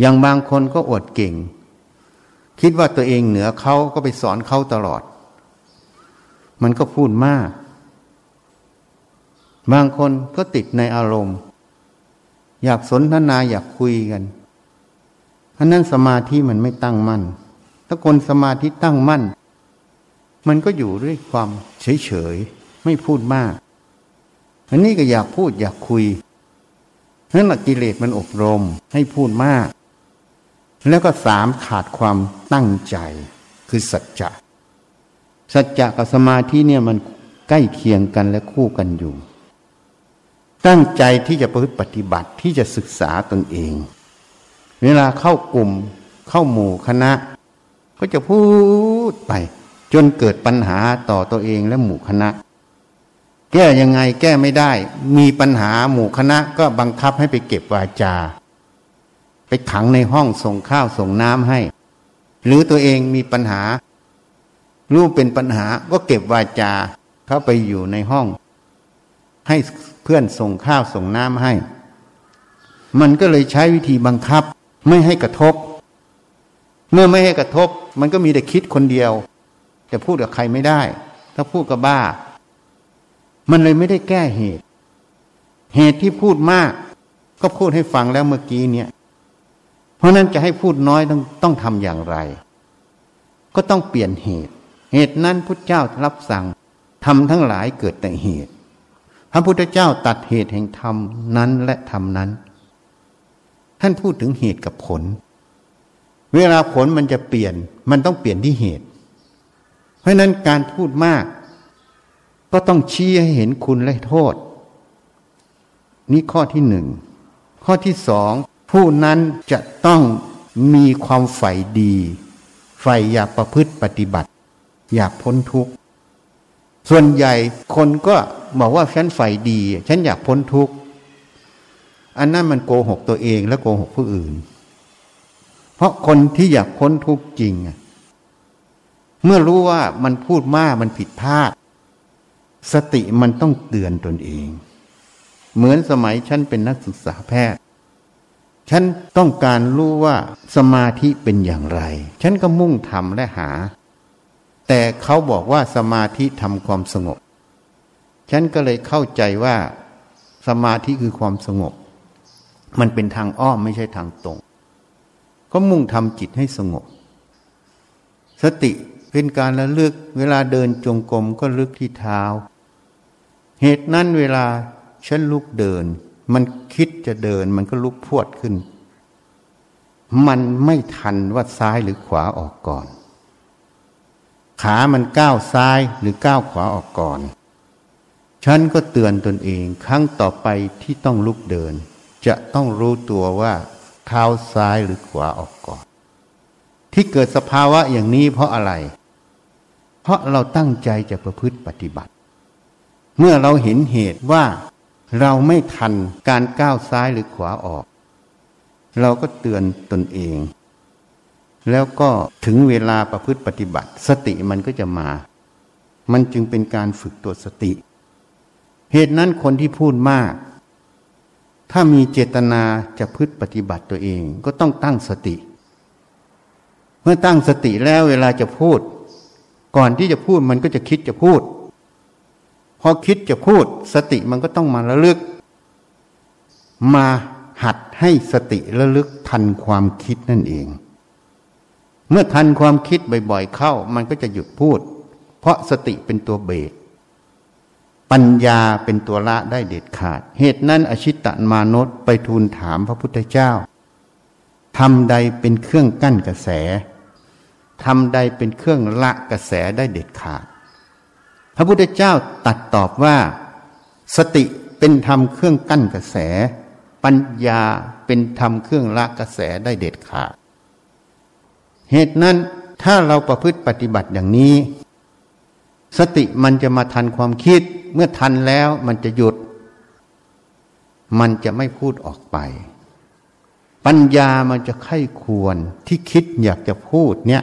อย่างบางคนก็อวดเก่ง คิดว่าตัวเองเหนือเขาก็ไปสอนเขาตลอด มันก็พูดมาก บางคนก็ติดในอารมณ์ อยากสนทนาอยากคุยกันอันนั้นสมาธิมันไม่ตั้งมั่น ถ้าคนสมาธิตั้งมั่น มันก็อยู่ด้วยความเฉยๆ ไม่พูดมาก อันนี้ก็อยากพูดอยากคุยนั่นแหละกิเลสมันอบรมให้พูดมาก แล้วก็สามขาดความตั้งใจ คือสัจจะสัจจะกับสมาธิเนี่ยมันใกล้เคียงกันและคู่กันอยู่ ตั้งใจที่จะประพฤติปฏิบัติที่จะศึกษาตนเอง เวลาเข้ากลุ่มเข้าหมู่คณะ ก็จะพูดไป จนเกิดปัญหาต่อตัวเองและหมู่คณะ แก้ยังไงแก้ไม่ได้ มีปัญหาหมู่คณะก็บังคับให้ไปเก็บวาจา ไปขังในห้องส่งข้าวส่งน้ำให้ หรือตัวเองมีปัญหา รู้เป็นปัญหาก็เก็บวาจาเข้าไปอยู่ในห้อง ให้เพื่อนส่งข้าวส่งน้ำให้ มันก็เลยใช้วิธีบังคับไม่ให้กระทบ เมื่อไม่ให้กระทบ มันก็มีแต่คิดคนเดียว จะพูดกับใครไม่ได้ ถ้าพูดกับบ้า มันเลยไม่ได้แก้เหตุ เหตุที่พูดมาก ก็พูดให้ฟังแล้วเมื่อกี้เนี่ย เพราะนั้นจะให้พูดน้อยต้องต้องทำอย่างไร ก็ต้องเปลี่ยนเหตุ เหตุนั้นพุทธเจ้ารับสั่งทำทั้งหลายเกิดแต่เหตุ พระพุทธเจ้าตัดเหตุแห่งธรรมนั้นและธรรมนั้น ท่านพูดถึงเหตุกับผล เวลาผลมันจะเปลี่ยน มันต้องเปลี่ยนที่เหตุ เพราะนั้นการพูดมาก ก็ต้องชี้ให้เห็นคุณและโทษ นี่ข้อที่หนึ่ง ข้อที่สอง ผู้นั้นจะต้องมีความใฝ่ดีใฝ่อยากประพฤติปฏิบัติ อยากพ้นทุกข์ ส่วนใหญ่คนก็บอกว่าฉันใฝ่ดี ฉันอยากพ้นทุกข์ อันนั้นมันโกหกตัวเองและโกหกผู้อื่น เพราะคนที่อยากพ้นทุกข์จริงเมื่อรู้ว่ามันพูดมากมันผิดพลาด สติมันต้องเตือนตนเอง เหมือนสมัยฉันเป็นนักศึกษาแพทย์ ฉันต้องการรู้ว่าสมาธิเป็นอย่างไร ฉันก็มุ่งทำและหา แต่เขาบอกว่าสมาธิทำความสงบ ฉันก็เลยเข้าใจว่า สมาธิคือความสงบ มันเป็นทางอ้อมไม่ใช่ทางตรง ก็มุ่งทำจิตให้สงบ สติเป็นการระลึกเวลาเดินจงกรมก็ลึกที่เท้า เหตุนั้นเวลาฉันลุกเดิน มันคิดจะเดินมันก็ลุกพวดขึ้น มันไม่ทันว่าซ้ายหรือขวาออกก่อน ขามันก้าวซ้ายหรือก้าวขวาออกก่อน ฉันก็เตือนตนเองครั้งต่อไปที่ต้องลุกเดิน จะต้องรู้ตัวว่า เท้าซ้ายหรือขวาออกก่อน ที่เกิดสภาวะอย่างนี้เพราะอะไร เพราะเราตั้งใจจะประพฤติปฏิบัติ เมื่อเราเห็นเหตุว่าเราไม่ทันการก้าวซ้ายหรือขวาออก เราก็เตือนตนเอง แล้วก็ถึงเวลาประพฤติปฏิบัติ สติมันก็จะมา มันจึงเป็นการฝึกตัวสติ เหตุนั้นคนที่พูดมาก ถ้ามีเจตนาจะพึ่งปฏิบัติตัวเอง ก็ต้องตั้งสติ เมื่อตั้งสติแล้วเวลาจะพูด ก่อนที่จะพูดมันก็จะคิดจะพูด พอคิดจะพูด สติมันก็ต้องมาระลึก มาหัดให้สติระลึกทันความคิดนั่นเอง เมื่อทันความคิดบ่อยๆเข้า มันก็จะหยุดพูด เพราะสติเป็นตัวเบรก ปัญญาเป็นตัวละได้เด็ดขาด เหตุนั้นอชิตตมานษไปทูลถามพระพุทธเจ้าทำใดเป็นเครื่องกั้นกระแสทำใดเป็นเครื่องละกระแสได้เด็ดขาด พระพุทธเจ้าตัดตอบว่า สติเป็นธรรมเครื่องกั้นกระแส ปัญญาเป็นธรรมเครื่องละกระแสได้เด็ดขาด เหตุนั้นถ้าเราประพฤติปฏิบัติอย่างนี้ สติมันจะมาทันความคิด เมื่อทันแล้วมันจะหยุด มันจะไม่พูดออกไป ปัญญามันจะไข้ควรที่คิดอยากจะพูดเนี่ย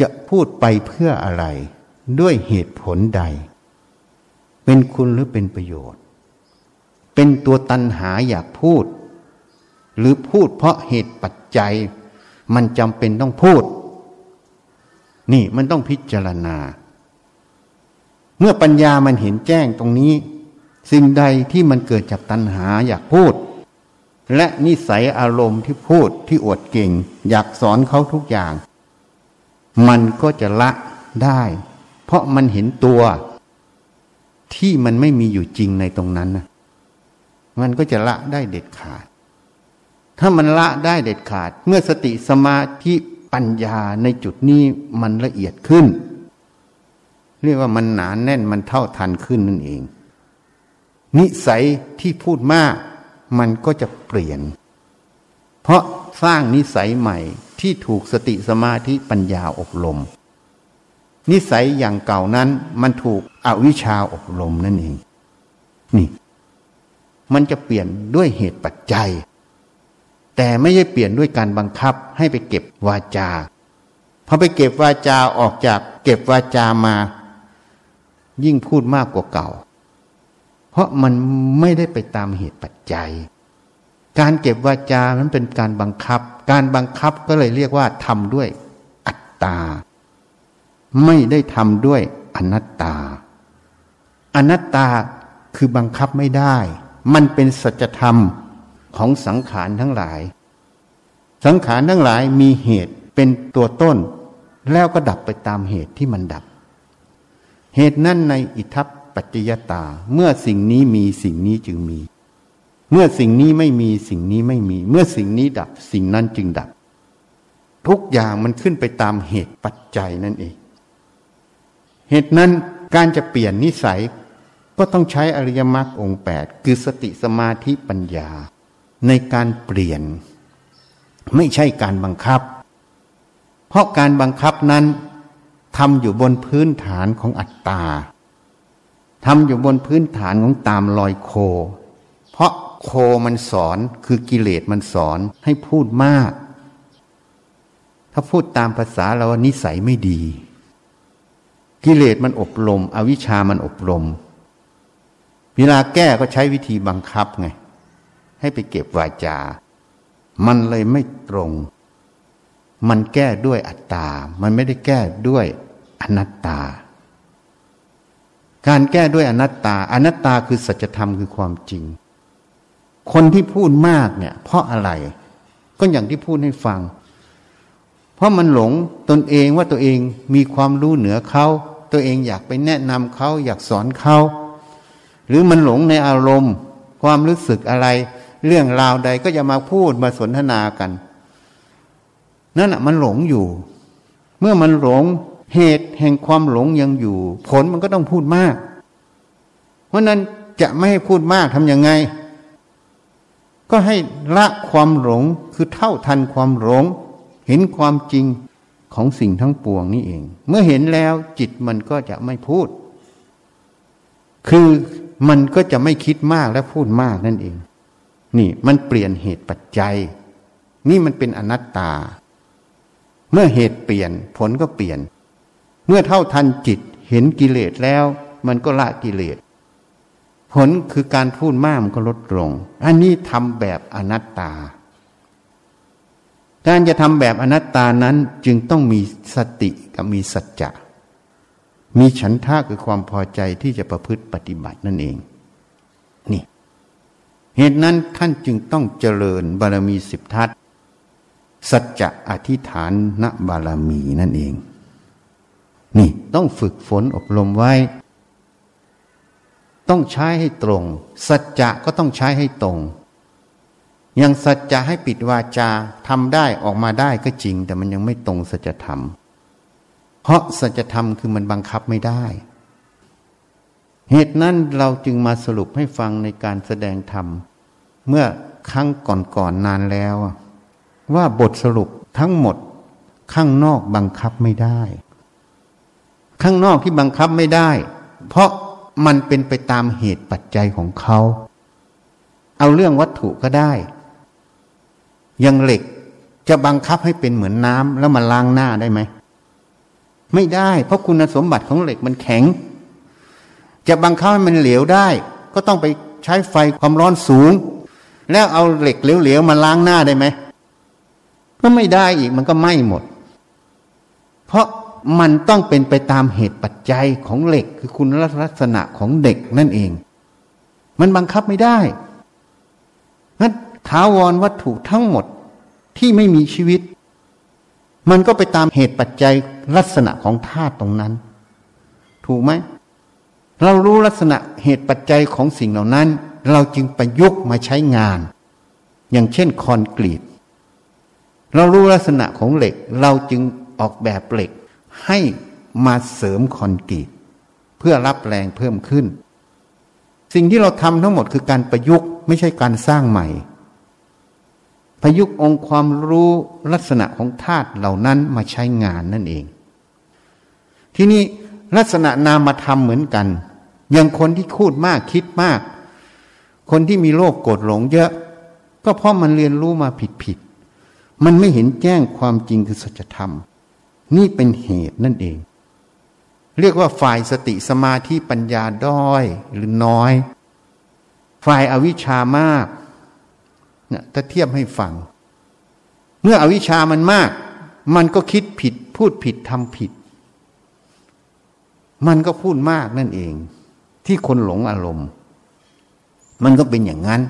จะพูดไปเพื่ออะไร ด้วยเหตุผลใด เป็นคุณหรือเป็นประโยชน์ เป็นตัวตันหาอยากพูด หรือพูดเพราะเหตุปัจจัย มันจำเป็นต้องพูดนี่มันต้องพิจารณา เมื่อปัญญามันเห็นแจ้งตรงนี้ สิ่งใดที่มันเกิดจากตัณหาอยากพูด และนิสัยอารมณ์ที่พูดที่อวดเก่ง อยากสอนเขาทุกอย่าง มันก็จะละได้ เพราะมันเห็นตัว ที่มันไม่มีอยู่จริงในตรงนั้นนะมันก็จะละได้เด็ดขาด ถ้ามันละได้เด็ดขาด เมื่อสติสมาธิปัญญาในจุดนี้มันละเอียดขึ้น เรียกว่ามันหนานแน่นมันเท่าทันขึ้นนั่นเอง นิสัยที่พูดมาก มันก็จะเปลี่ยน เพราะสร้างนิสัยใหม่ที่ถูกสติสมาธิปัญญาอบรม นิสัยอย่างเก่านั้นมันถูกอวิชชาอบรมนั่นเอง นี่ มันจะเปลี่ยนด้วยเหตุปัจจัย แต่ไม่ใช่เปลี่ยนด้วยการบังคับให้ไปเก็บวาจาพอไปเก็บวาจาออกจากเก็บวาจามา ยิ่งพูดมากกว่าเก่า เพราะมันไม่ได้ไปตามเหตุปัจจัย การเก็บวาจานั้นเป็นการบังคับ การบังคับก็เลยเรียกว่าทำด้วยอัตตา ไม่ได้ทำด้วยอนัตตา อนัตตาคือบังคับไม่ได้ มันเป็นสัจธรรมของสังขารทั้งหลาย สังขารทั้งหลายมีเหตุเป็นตัวต้น แล้วก็ดับไปตามเหตุที่มันดับ เหตุนั้นในอิทัปปัจจยตา เมื่อสิ่งนี้มีสิ่งนี้จึงมี เมื่อสิ่งนี้ไม่มีสิ่งนี้ไม่มี เมื่อสิ่งนี้ดับสิ่งนั้นจึงดับ ทุกอย่างมันขึ้นไปตามเหตุปัจจัยนั่นเอง เหตุนั้นการจะเปลี่ยนนิสัยก็ต้องใช้อริยมรรคองแปดคือสติสมาธิปัญญา ในการเปลี่ยน ไม่ใช่การบังคับ เพราะการบังคับนั้น ทำอยู่บนพื้นฐานของอัตตาทำอยู่บนพื้นฐานของตามรอยโค เพราะโคมันสอนคือกิเลสมันสอนให้พูดมาก ถ้าพูดตามภาษาเรานิสัยไม่ดี กิเลสมันอบรม อวิชามันอบรม เวลาแก้ก็ใช้วิธีบังคับไง ให้ไปเก็บวาจา มันเลยไม่ตรง มันแก้ด้วยอัตตา มันไม่ได้แก้ด้วยอนัตตา การแก้ด้วยอนัตตา อนัตตาคือสัจธรรมคือความจริง คนที่พูดมากเนี่ย เพราะอะไร ก็อย่างที่พูดให้ฟัง เพราะมันหลงตนเองว่าตัวเองมีความรู้เหนือเขาตัวเองอยากไปแนะนำเขาอยากสอนเขาหรือมันหลงในอารมณ์ ความรู้สึกอะไร เรื่องราวใดก็จะมาพูดมาสนทนากัน นั่นแหะมันหลงอยู่ เมื่อมันหลงเหตุแห่งความหลงยังอยู่ ผลมันก็ต้องพูดมาก เพราะนั้นจะไม่ให้พูดมากทำยังไง ก็ให้ละความหลงคือเท่าทันความหลง เห็นความจริงของสิ่งทั้งปวงนี่เอง เมื่อเห็นแล้วจิตมันก็จะไม่พูด คือมันก็จะไม่คิดมากและพูดมากนั่นเอง นี่มันเปลี่ยนเหตุปัจจัย นี่มันเป็นอนัตตา เมื่อเหตุเปลี่ยนผลก็เปลี่ยน เมื่อเท่าทันจิตเห็นกิเลสแล้ว มันก็ละกิเลส ผลคือการพูดมากมันก็ลดลง อันนี้ทำแบบอนัตตา การจะทำแบบอนัตตานั้นจึงต้องมีสติกับมีสัจจะมีฉันทะคือความพอใจที่จะประพฤติปฏิบัตินั่นเอง นี่ เหตุนั้นท่านจึงต้องเจริญบารมีสิบทัศ สัจจะอธิษฐานณบารมีนั่นเอง นี่ต้องฝึกฝนอบรมไว้ ต้องใช้ให้ตรง สัจจะก็ต้องใช้ให้ตรงย่างสัจจะให้ปิดวาจาทำได้ออกมาได้ก็จริง แต่มันยังไม่ตรงสัจธรรม เพราะสัจธรรมคือมันบังคับไม่ได้ เหตุนั้นเราจึงมาสรุปให้ฟังในการแสดงธรรม เมื่อครั้งก่อนๆนนานแล้ว ว่าบทสรุปทั้งหมดข้างนอกบังคับไม่ได้ ข้างนอกที่บังคับไม่ได้ เพราะมันเป็นไปตามเหตุปัจจัยของเขา เอาเรื่องวัตถุก็ได้ยังเหล็กจะบังคับให้เป็นเหมือนน้ำแล้วมาล้างหน้าได้ไหม ไม่ได้ เพราะคุณสมบัติของเหล็กมันแข็ง จะบังคับให้มันเหลวได้ ก็ต้องไปใช้ไฟความร้อนสูง แล้วเอาเหล็กเหลวๆมาล้างหน้าได้ไหม ก็ไม่ได้อีกมันก็ไหม้หมด เพราะมันต้องเป็นไปตามเหตุปัจจัยของเหล็กคือคุณลักษณะของเด็กนั่นเอง มันบังคับไม่ได้งั้นถาวรวัตถุทั้งหมดที่ไม่มีชีวิต มันก็ไปตามเหตุปัจจัยลักษณะของธาตุตรงนั้น ถูกไหม เรารู้ลักษณะเหตุปัจจัยของสิ่งเหล่านั้น เราจึงประยุกต์มาใช้งาน อย่างเช่นคอนกรีต เรารู้ลักษณะของเหล็ก เราจึงออกแบบเหล็ก ให้มาเสริมคอนกรีตเพื่อรับแรงเพิ่มขึ้น สิ่งที่เราทำทั้งหมดคือการประยุกต์ไม่ใช่การสร้างใหม่ ประยุกต์องค์ความรู้ลักษณะของธาตุเหล่านั้นมาใช้งานนั่นเอง ที่นี้ลักษณะนามธรรมเหมือนกัน อย่างคนที่พูดมากคิดมาก คนที่มีโลภโกรธหลงเยอะ ก็เพราะมันเรียนรู้มาผิดผิด มันไม่เห็นแจ้งความจริงคือสัจธรรม นี่เป็นเหตุนั่นเอง เรียกว่าฝ่ายสติสมาธิปัญญาด้อยหรือน้อย ฝ่ายอาวิชามากเนี่ยถ้าเทียบให้ฟัง เมื่ออวิชามันมาก มันก็คิดผิด พูดผิดทำผิด มันก็พูดมากนั่นเอง ที่คนหลงอารมณ์ มันก็เป็นอย่างนั้น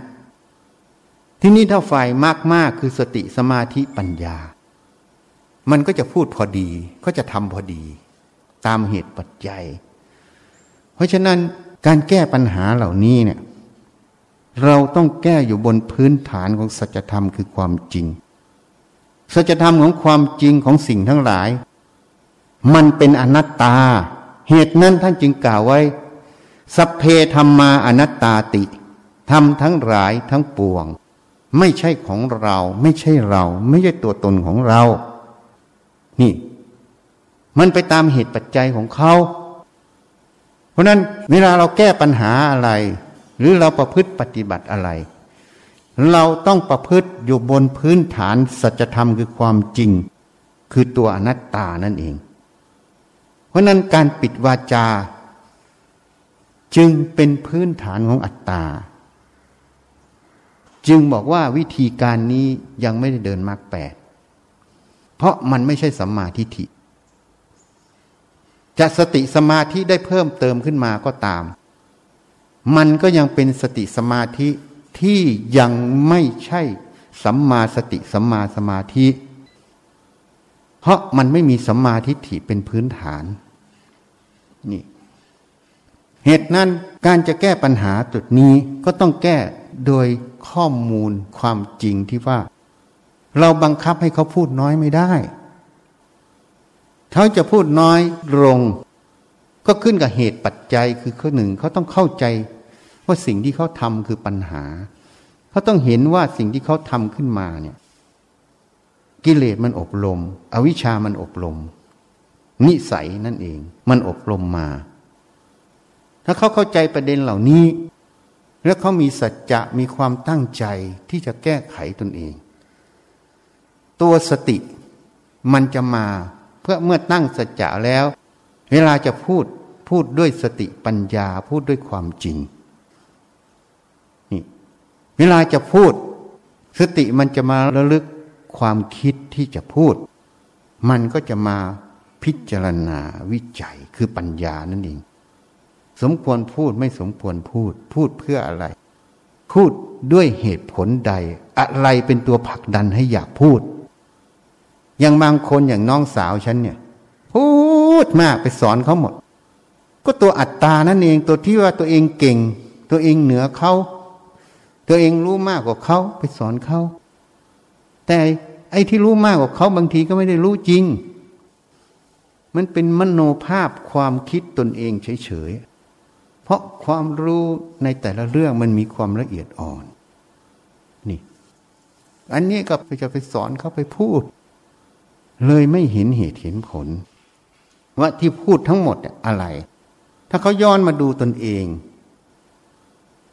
ที่นี่ถ้าฝ่ายมากมากคือสติสมาธิปัญญา มันก็จะพูดพอดี ก็จะทำพอดี ตามเหตุปัจจัย เพราะฉะนั้นการแก้ปัญหาเหล่านี้เนี่ย เราต้องแก้อยู่บนพื้นฐานของสัจธรรมคือความจริง สัจธรรมของความจริงของสิ่งทั้งหลาย มันเป็นอนัตตา เหตุนั้นท่านจึงกล่าวไว้ สัพเพธรรมาอนัตตาติทำทั้งหลายทั้งปวง ไม่ใช่ของเรา ไม่ใช่เรา ไม่ใช่ตัวตนของเรา นี่ มันไปตามเหตุปัจจัยของเขา เพราะนั้นเวลาเราแก้ปัญหาอะไร หรือเราประพฤติปฏิบัติอะไร เราต้องประพฤติอยู่บนพื้นฐานสัจธรรมคือความจริง คือตัวอนัตตานั่นเอง เพราะนั้นการปิดวาจา จึงเป็นพื้นฐานของอัตตา จึงบอกว่าวิธีการนี้ยังไม่ได้เดินมากแปดเพราะมันไม่ใช่สัมมาทิฏฐิจะสติสมาธิได้เพิ่มเติมขึ้นมาก็ตาม มันก็ยังเป็นสติสมาธิที่ยังไม่ใช่สัมมาสติสัมมาสมาธิ เพราะมันไม่มีสัมมาทิฏฐิเป็นพื้นฐานนี่เหตุนั้นการจะแก้ปัญหาจุดนี้ก็ต้องแก้ โดยข้อมูลความจริงที่ว่า เราบังคับให้เขาพูดน้อยไม่ได้ เขาจะพูดน้อยลง ก็ขึ้นกับเหตุปัจจัยคือข้อหนึ่งเขาต้องเข้าใจว่าสิ่งที่เขาทำคือปัญหา เขาต้องเห็นว่าสิ่งที่เขาทำขึ้นมาเนี่ย กิเลสมันอบรม อวิชามันอบรม นิสัยนั่นเอง มันอบรมมา ถ้าเขาเข้าใจประเด็นเหล่านี้ แล้วเขามีสัจจะมีความตั้งใจที่จะแก้ไขตนเอง ตัวสติมันจะมาเพื่อเมื่อตั้งสัจจะแล้ว เวลาจะพูดพูดด้วยสติปัญญาพูดด้วยความจริงนี่เวลาจะพูด สติมันจะมาระลึกความคิดที่จะพูด มันก็จะมาพิจารณาวิจัยคือปัญญานั่นเอง สมควรพูดไม่สมควรพูด พูดเพื่ออะไร พูดด้วยเหตุผลใด อะไรเป็นตัวผลักดันให้อยากพูด อย่างบางคนอย่างน้องสาวฉันเนี่ย พูดมากไปสอนเขาหมด ก็ตัวอัตตานั่นเองตัวที่ว่าตัวเองเก่ง ตัวเองเหนือเขาตัวเองรู้มากกว่าเขาไปสอนเขาแต่ไอ้ที่รู้มากกว่าเขาบางทีก็ไม่ได้รู้จริง มันเป็นมโนภาพความคิดตนเองเฉย เพราะความรู้ในแต่ละเรื่องมันมีความละเอียดอ่อน นี่ อันนี้ก็จะไปสอนเขาไปพูด เลยไม่เห็นเหตุเห็นผล ว่าที่พูดทั้งหมดอะไร ถ้าเขาย้อนมาดูตนเอง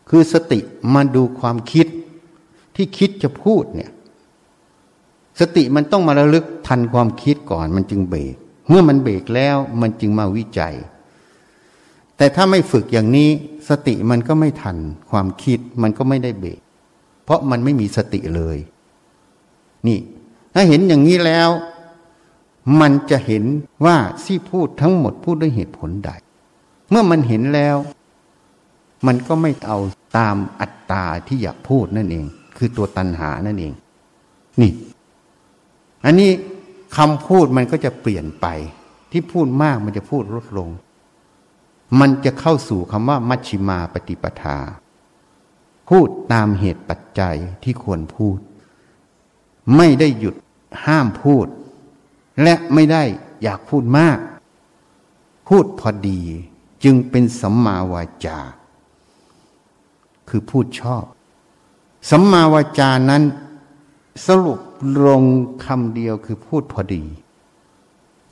คือสติมาดูความคิดที่คิดจะพูดเนี่ย สติมันต้องมาระลึกทันความคิดก่อน มันจึงเบรกเมื่อมันเบรกแล้วมันจึงมาวิจัย แต่ถ้าไม่ฝึกอย่างนี้สติมันก็ไม่ทัน ความคิดมันก็ไม่ได้เบรกเพราะมันไม่มีสติเลย นี่ ถ้าเห็นอย่างนี้แล้ว มันจะเห็นว่าที่พูดทั้งหมดพูดด้วยเหตุผลใด เมื่อมันเห็นแล้ว มันก็ไม่เอาตามอัตตาที่อยากพูดนั่นเอง คือตัวตัณหานั่นเอง นี่ อันนี้คำพูดมันก็จะเปลี่ยนไป ที่พูดมากมันจะพูดลดลง มันจะเข้าสู่คำว่ามัชชิมาปฏิปทา พูดตามเหตุปัจจัยที่ควรพูด ไม่ได้หยุดห้ามพูด และไม่ได้อยากพูดมาก พูดพอดีจึงเป็นสัมมาวาจา คือพูดชอบ สัมมาวาจานั้นสรุปลงคำเดียวคือพูดพอดี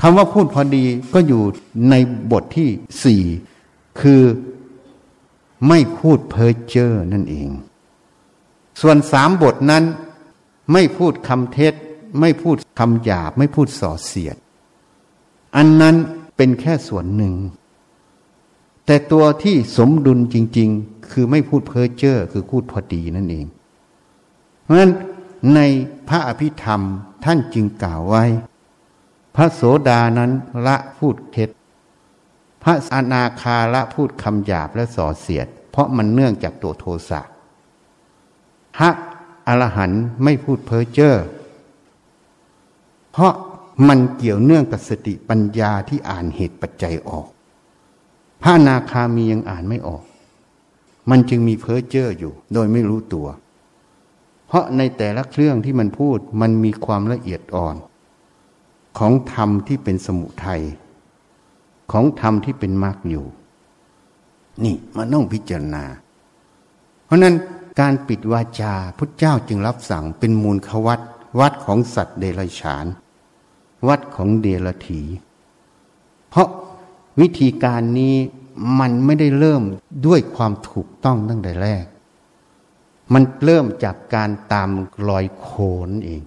คำว่าพูดพอดีก็อยู่ในบทที่สี่คือไม่พูดเพ้อเจ้อนั่นเอง ส่วนสามบทนั้น ไม่พูดคำเท็จ ไม่พูดคำหยาบ ไม่พูดส่อเสียด อันนั้นเป็นแค่ส่วนหนึ่ง แต่ตัวที่สมดุลจริง ๆ คือไม่พูดเพ้อเจ้อคือพูดพอดีนั่นเอง เพราะฉะนั้นในพระอภิธรรมท่านจึงกล่าวไว้ พระโสดานั้นละพูดเท็จ พระอนาคาละพูดคำหยาบและส่อเสียด เพราะมันเนื่องจากตัวโทสะพระอรหันต์ไม่พูดเพ้อเจ้อเพราะมันเกี่ยวเนื่องกับสติปัญญาที่อ่านเหตุปัจจัยออก พระนาคามียังอ่านไม่ออก มันจึงมีเพ้อเจ้ออยู่ โดยไม่รู้ตัว เพราะในแต่ละเครื่องที่มันพูดมันมีความละเอียดอ่อน ของธรรมที่เป็นสมุทัยของธรรมที่เป็นมรรคอยู่ นี่มันต้องพิจารณา เพราะนั้นการปิดวาจาพุทธเจ้าจึงรับสั่งเป็นมูลขวัตวัดของสัตว์เดรัจฉาน วัดของเดรถีเพราะวิธีการนี้มันไม่ได้เริ่มด้วยความถูกต้องตั้งแต่แรก มันเริ่มจากการตามรอยโคนเอง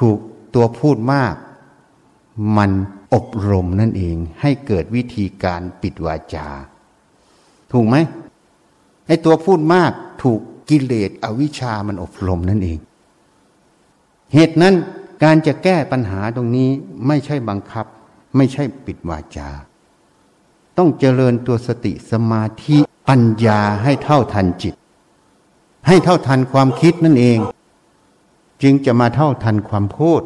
ถูก ตัวพูดมาก มันอบรมนั่นเอง ให้เกิดวิธีการปิดวาจา ถูกไหมไอ้ตัวพูดมากถูกกิเลสอวิชามันอบรมนั่นเอง เหตุนั้นการจะแก้ปัญหาตรงนี้ไม่ใช่บังคับ ไม่ใช่ปิดวาจา ต้องเจริญตัวสติสมาธิปัญญาให้เท่าทันจิต ให้เท่าทันความคิดนั่นเอง จึงจะมาเท่าทันความพูด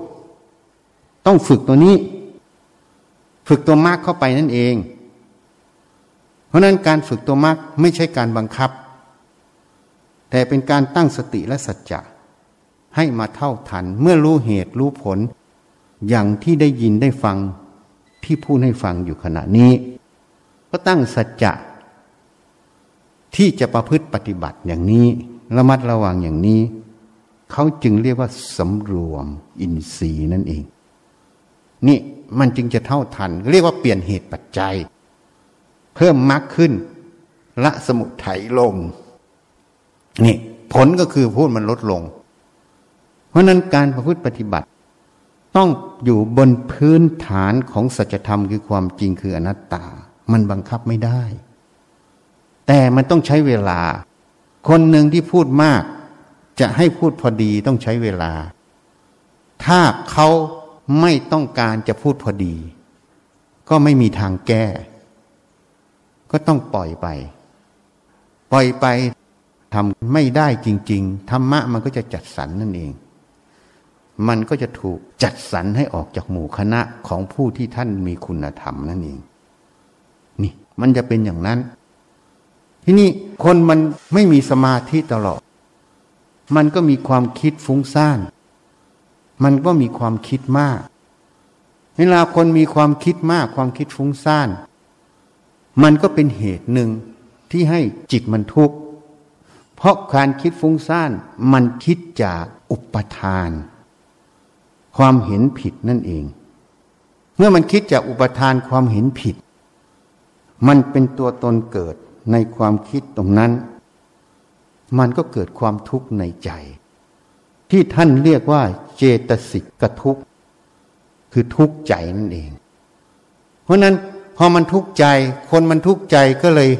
ต้องฝึกตัวนี้ ฝึกตัวมากเข้าไปนั่นเอง เพราะนั้นการฝึกตัวมากไม่ใช่การบังคับ แต่เป็นการตั้งสติและสัจจะให้มาเท่าทันเมื่อรู้เหตุรู้ผล อย่างที่ได้ยินได้ฟังที่พูดให้ฟังอยู่ขณะนี้ ก็ตั้งสัจจะที่จะประพฤติปฏิบัติอย่างนี้ ระมัดระวังอย่างนี้ เขาจึงเรียกว่าสำรวมอินทรีย์นั่นเอง นี่มันจึงจะเท่าทัน เรียกว่าเปลี่ยนเหตุปัจจัย เพิ่มมากขึ้น ละสมุทัยลง นี่ผลก็คือพูดมันลดลง เพราะนั้นการประพฤติปฏิบัติ ต้องอยู่บนพื้นฐานของสัจธรรมคือความจริงคืออนัตตา มันบังคับไม่ได้ แต่มันต้องใช้เวลา คนหนึ่งที่พูดมาก จะให้พูดพอดีต้องใช้เวลา ถ้าเขา ไม่ต้องการจะพูดพอดี ก็ไม่มีทางแก้ ก็ต้องปล่อยไป ปล่อยไปทำไม่ได้จริง ๆ ธรรมะมันก็จะจัดสรรนั่นเอง มันก็จะถูกจัดสรรให้ออกจากหมู่คณะของผู้ที่ท่านมีคุณธรรมนั่นเอง นี่มันจะเป็นอย่างนั้น ที่นี่คนมันไม่มีสมาธิตลอด มันก็มีความคิดฟุ้งซ่าน มันก็มีความคิดมาก เวลาคนมีความคิดมาก ความคิดฟุ้งซ่าน มันก็เป็นเหตุหนึ่งที่ให้จิตมันทุกข์ เพราะการคิดฟุ้งซ่าน มันคิดจากอุปทาน ความเห็นผิดนั่นเอง เมื่อมันคิดจากอุปทานความเห็นผิด มันเป็นตัวตนเกิดในความคิดตรงนั้น มันก็เกิดความทุกข์ในใจ ที่ท่านเรียกว่าเจตสิกกทุกคือทุกข์ใจนั่นเอง เพราะนั้นพอมันทุกข์ใจ คนมันทุกข์ใจก็เลย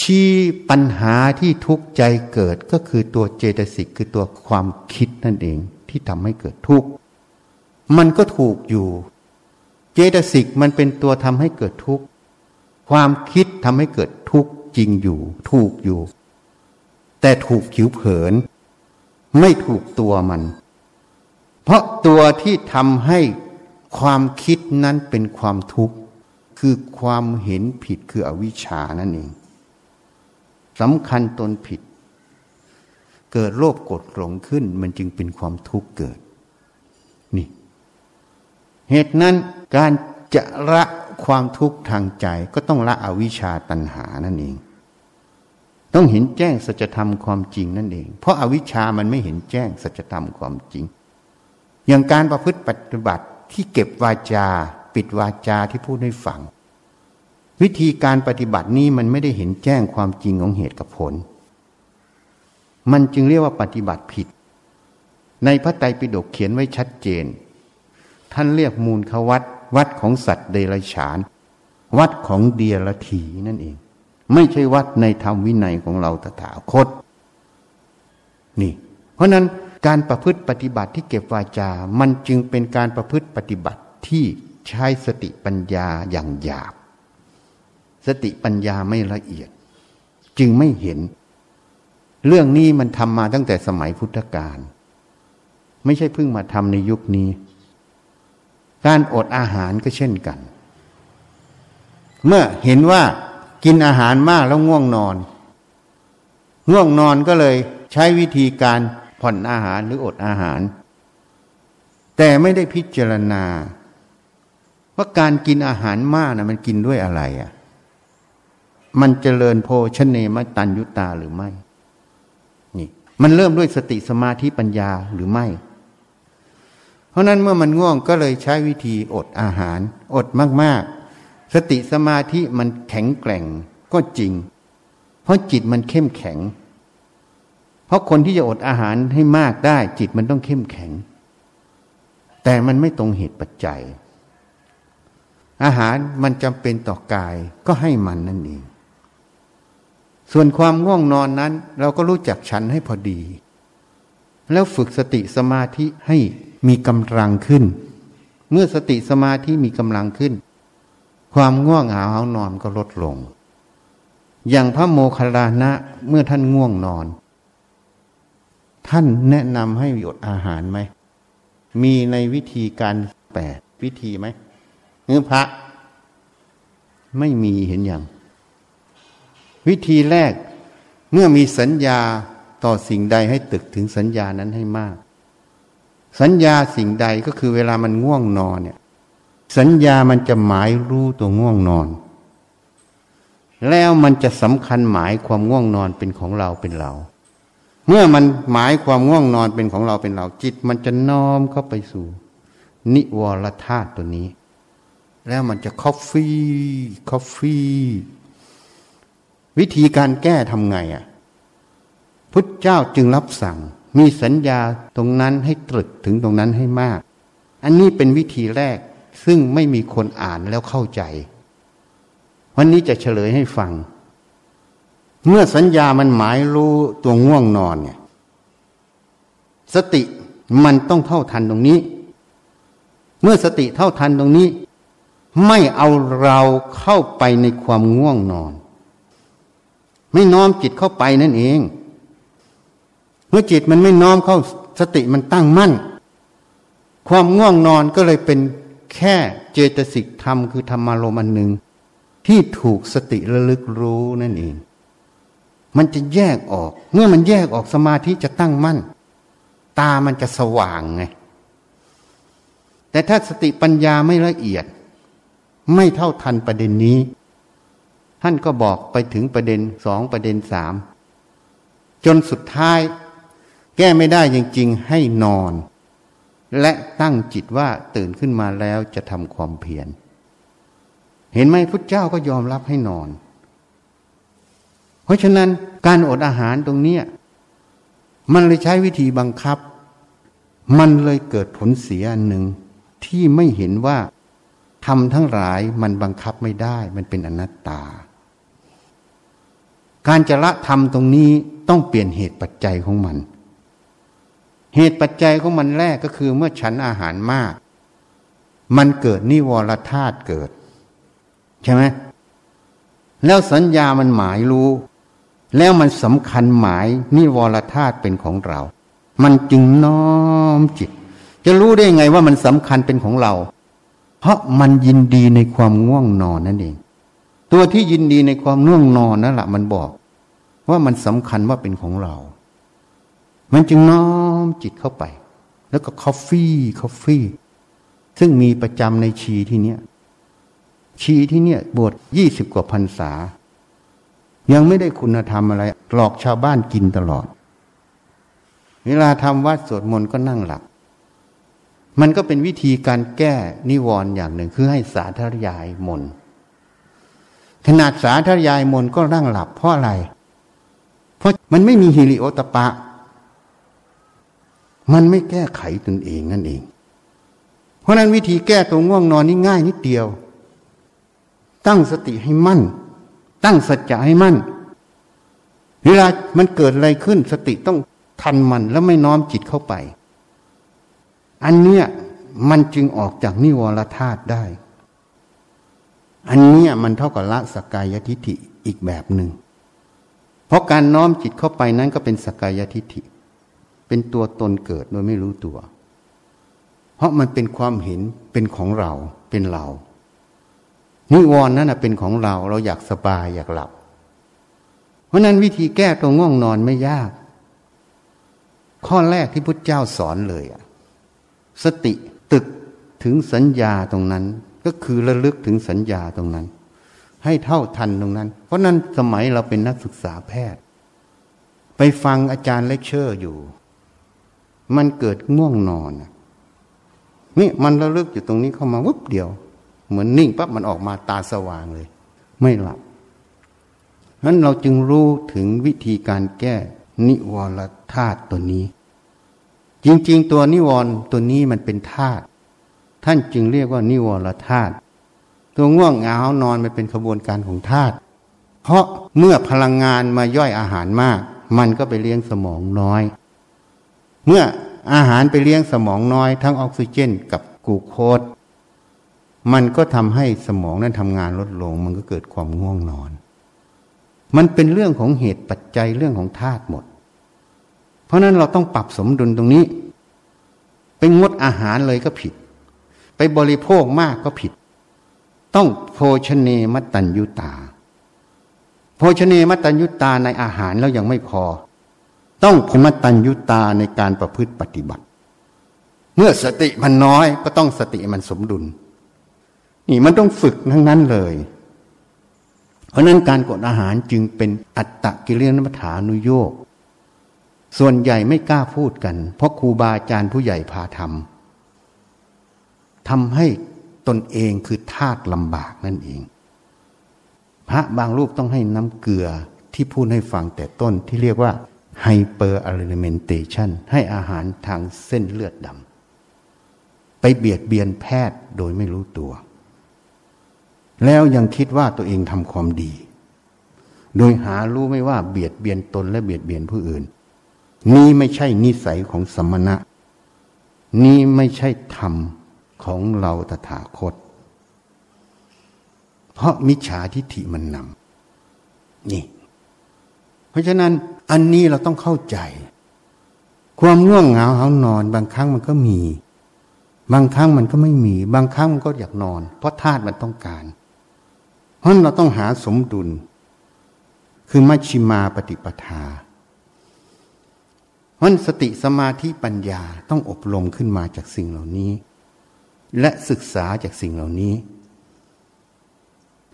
ชี้ปัญหาที่ทุกข์ใจเกิดก็คือตัวเจตสิกคือตัวความคิดนั่นเองที่ทำให้เกิดทุกข์มันก็ถูกอยู่ เจตสิกมันเป็นตัวทำให้เกิดทุกข์ความคิดทำให้เกิดทุกข์จริงอยู่ ถูกอยู่ แต่ถูกผิวเผิน ไม่ถูกตัวมัน เพราะตัวที่ทำให้ความคิดนั้นเป็นความทุกข์ คือความเห็นผิดคืออวิชชานั่นเองสำคัญตนผิด เกิดโลภกดหลงขึ้น มันจึงเป็นความทุกข์เกิด นี่ เหตุนั้นการจะละความทุกข์ทางใจก็ต้องละอวิชชาตัณหานั่นเอง ต้องเห็นแจ้งสัจธรรมความจริงนั่นเอง เพราะอาวิชามันไม่เห็นแจ้งสัจธรรมความจริง อย่างการประพฤติปฏิบัติที่เก็บวาจา ปิดวาจาที่พูดให้ฟัง วิธีการปฏิบัตินี้มันไม่ได้เห็นแจ้งความจริงของเหตุกับผล มันจึงเรียกว่าปฏิบัติผิด ในพระไตรปิฎกเขียนไว้ชัดเจน ท่านเรียกมูลขวัตวัดของสัตว์เดรัจฉาน วัดของเดียรถีนั่นเอง ไม่ใช่วัดในธรรมวินัยของเราตถาคต นี่ เพราะนั้นการประพฤติปฏิบัติที่เก็บวาจา มันจึงเป็นการประพฤติปฏิบัติที่ใช้สติปัญญาอย่างหยาบ สติปัญญาไม่ละเอียด จึงไม่เห็น เรื่องนี้มันทำมาตั้งแต่สมัยพุทธกาลไม่ใช่เพิ่งมาทำในยุคนี้ การอดอาหารก็เช่นกัน เมื่อเห็นว่า กินอาหารมากแล้วง่วงนอน ง่วงนอนก็เลยใช้วิธีการผ่อนอาหารหรืออดอาหาร แต่ไม่ได้พิจารณา ว่าการกินอาหารมากนะมันกินด้วยอะไรอะ่ะ มันเจริญโภชเนมตันยุตาหรือไม่ นี่ มันเริ่มด้วยสติสมาธิปัญญาหรือไม่ เพราะนั้นเมื่อมันง่วงก็เลยใช้วิธีอดอาหาร อดมากๆ สติสมาธิมันแข็งแกร่งก็จริง เพราะจิตมันเข้มแข็ง เพราะคนที่จะอดอาหารให้มากได้ จิตมันต้องเข้มแข็ง แต่มันไม่ตรงเหตุปัจจัย อาหารมันจำเป็นต่อกายก็ให้มันนั่นเองส่วนความง่วงนอนนั้น เราก็รู้จักฉันให้พอดี แล้วฝึกสติสมาธิให้มีกำลังขึ้น เมื่อสติสมาธิมีกำลังขึ้น ความง่วงเหงาานอนก็ลดลง อย่างพระโมคคัลลานะเมื่อท่านง่วงนอน ท่านแนะนำให้หยดอาหารไหม มีในวิธีการแปดวิธีไหมเนื้อพระ ไม่มีเห็นอย่าง วิธีแรกเมื่อมีสัญญาต่อสิ่งใดให้ตึกถึงสัญญานั้นให้มาก สัญญาสิ่งใดก็คือเวลามันง่วงนอนเนี่ย สัญญามันจะหมายรู้ตัวง่วงนอน แล้วมันจะสำคัญหมายความง่วงนอนเป็นของเราเป็นเรา เมื่อมันหมายความง่วงนอนเป็นของเราเป็นเรา จิตมันจะน้อมเข้าไปสู่ นิวรธาตุตัวนี้ แล้วมันจะคอฟฟี่คอฟฟี่วิธีการแก้ทำไงอะพุทธเจ้าจึงรับสั่ง มีสัญญาตรงนั้นให้ตรึกถึงตรงนั้นให้มาก อันนี้เป็นวิธีแรก ซึ่งไม่มีคนอ่านแล้วเข้าใจ วันนี้จะเฉลยให้ฟัง เมื่อสัญญามันหมายรู้ตัวง่วงนอนเนี่ย สติมันต้องเท่าทันตรงนี้ เมื่อสติเท่าทันตรงนี้ ไม่เอาเราเข้าไปในความง่วงนอน ไม่น้อมจิตเข้าไปนั่นเอง เมื่อจิตมันไม่น้อมเข้าสติมันตั้งมั่น ความง่วงนอนก็เลยเป็น แค่เจตสิกธรรมคือธรรมารมอันหนึ่งที่ถูกสติระลึกรู้นั่นเอง มันจะแยกออก เมื่อมันแยกออกสมาธิจะตั้งมั่น ตามันจะสว่างไง แต่ถ้าสติปัญญาไม่ละเอียด ไม่เท่าทันประเด็นนี้ ท่านก็บอกไปถึงประเด็นสองประเด็นสามจนสุดท้าย แก้ไม่ได้จริงๆให้นอน และตั้งจิตว่าตื่นขึ้นมาแล้วจะทำความเพียร เห็นไหมพุทธเจ้าก็ยอมรับให้นอน เพราะฉะนั้นการอดอาหารตรงเนี้ยมันเลยใช้วิธีบังคับ มันเลยเกิดผลเสียอันหนึ่งที่ไม่เห็นว่าทำทั้งหลายมันบังคับไม่ได้ มันเป็นอนัตตา การจะละทำตรงนี้ต้องเปลี่ยนเหตุปัจจัยของมัน เหตุปัจจัยของมันแรกก็คือเมื่อฉันอาหารมาก มันเกิดนิวรธาตุเกิด ใช่ไหมแล้วสัญญามันหมายรู้ แล้วมันสำคัญหมายนิวรธาตุเป็นของเรา มันจึงน้อมจิต จะรู้ได้ไงว่ามันสำคัญเป็นของเรา เพราะมันยินดีในความง่วงนอนนั่นเอง ตัวที่ยินดีในความง่วงนอนนั่นแหละมันบอก ว่ามันสำคัญว่าเป็นของเรา มันจึงน้อมจิตเข้าไป แล้วก็คอฟฟี่คอฟฟี่ซึ่งมีประจำในชีที่เนี้ยชีที่เนี่ยบวชยี่สิบกว่าพรรษา ยังไม่ได้คุณธรรมอะไร หลอกชาวบ้านกินตลอด เวลาทำวัดสวดมนต์ก็นั่งหลับมันก็เป็นวิธีการแก้นิวรณ์อย่างหนึ่งคือให้สาธยายมนขนาดสาธยายมนก็นั่งหลับเพราะอะไร เพราะมันไม่มีฮิริโอตปะ มันไม่แก้ไขตนเองนั่นเอง เพราะนั้นวิธีแก้ตัวง่วงนอนนี่ง่ายนิดเดียว ตั้งสติให้มั่น ตั้งสัจจะให้มั่น เวลามันเกิดอะไรขึ้น สติต้องทันมันแล้วไม่น้อมจิตเข้าไป อันเนี้ยมันจึงออกจากนิวรธาตุได้ อันเนี้ยมันเท่ากับละสกายทิฏฐิอีกแบบหนึ่ง เพราะการน้อมจิตเข้าไปนั้นก็เป็นสกายทิฏฐิ เป็นตัวตนเกิดโดยไม่รู้ตัว เพราะมันเป็นความเห็นเป็นของเราเป็นเรานิวรณ์นั้นเป็นของเราเราอยากสบายอยากหลับ เพราะนั้นวิธีแก้ตัวง่วงนอนไม่ยาก ข้อแรกที่พุทธเจ้าสอนเลยอะสติตรึกถึงสัญญาตรงนั้น ก็คือระลึกถึงสัญญาตรงนั้น ให้เท่าทันตรงนั้น เพราะนั้นสมัยเราเป็นนักศึกษาแพทย์ ไปฟังอาจารย์เลคเชอร์อยู่ มันเกิดง่วงนอนนี่มันระลึกอยู่ตรงนี้เข้ามาวุบเดียว เหมือนนิ่งปั๊บมันออกมาตาสว่างเลย ไม่หลับนั้นเราจึงรู้ถึงวิธีการแก้นิวรธาตุตัวนี้ จริงๆ ตัวนิวรตัวนี้มันเป็นธาตุท่านจึงเรียกว่านิวรธาตุตัวง่วงเหงานอนมันเป็นขบวนการของธาตุเพราะเมื่อพลังงานมาย่อยอาหารมาก มันก็ไปเลี้ยงสมองน้อย เมื่ออาหารไปเลี้ยงสมองน้อยทั้งออกซิเจนกับกูโคสมันก็ทำให้สมองนั้นทำงานลดลง มันก็เกิดความง่วงนอน มันเป็นเรื่องของเหตุปัจจัยเรื่องของธาตุหมด เพราะนั้นเราต้องปรับสมดุลตรงนี้ ไปงดอาหารเลยก็ผิด ไปบริโภคมากก็ผิด ต้องโภชเนมตัญยุตา โภชเนมตัญยุตาในอาหารแล้วยังไม่พอ ต้องพมตัญยุตาในการประพฤติปฏิบัติ เมื่อสติมันน้อยก็ต้องสติมันสมดุล นี่มันต้องฝึกทั้งนั้นเลย เพราะนั้นการกดอาหารจึงเป็นอัตตะกิเลนมัฐานุโยกส่วนใหญ่ไม่กล้าพูดกัน เพราะครูบาอาจารย์ผู้ใหญ่พาทำทำให้ตนเองคือทาตลำบากนั่นเอง พระบางรูปต้องให้น้ำเกลือที่พูดให้ฟังแต่ต้นที่เรียกว่า ไฮเปอร์อะลิเมนเตชันให้อาหารทางเส้นเลือดดำไปเบียดเบียนแพทย์โดยไม่รู้ตัว แล้วยังคิดว่าตัวเองทำความดี โดยหารู้ไม่ว่าเบียดเบียนตนและเบียดเบียนผู้อื่น นี่ไม่ใช่นิสัยของสมณะ นี่ไม่ใช่ธรรมของเราตถาคต เพราะมิจฉาทิฏฐิมันนำนี่ เพราะฉะนั้น อันนี้เราต้องเข้าใจ ความง่วงเหงาเหานอน บางครั้งมันก็มี บางครั้งมันก็ไม่มี บางครั้งมันก็อยากนอน เพราะธาตุมันต้องการเพราะเราต้องหาสมดุล คือมัชชิมาปฏิปทาเพราะสติสมาธิปัญญาต้องอบรมขึ้นมาจากสิ่งเหล่านี้ และศึกษาจากสิ่งเหล่านี้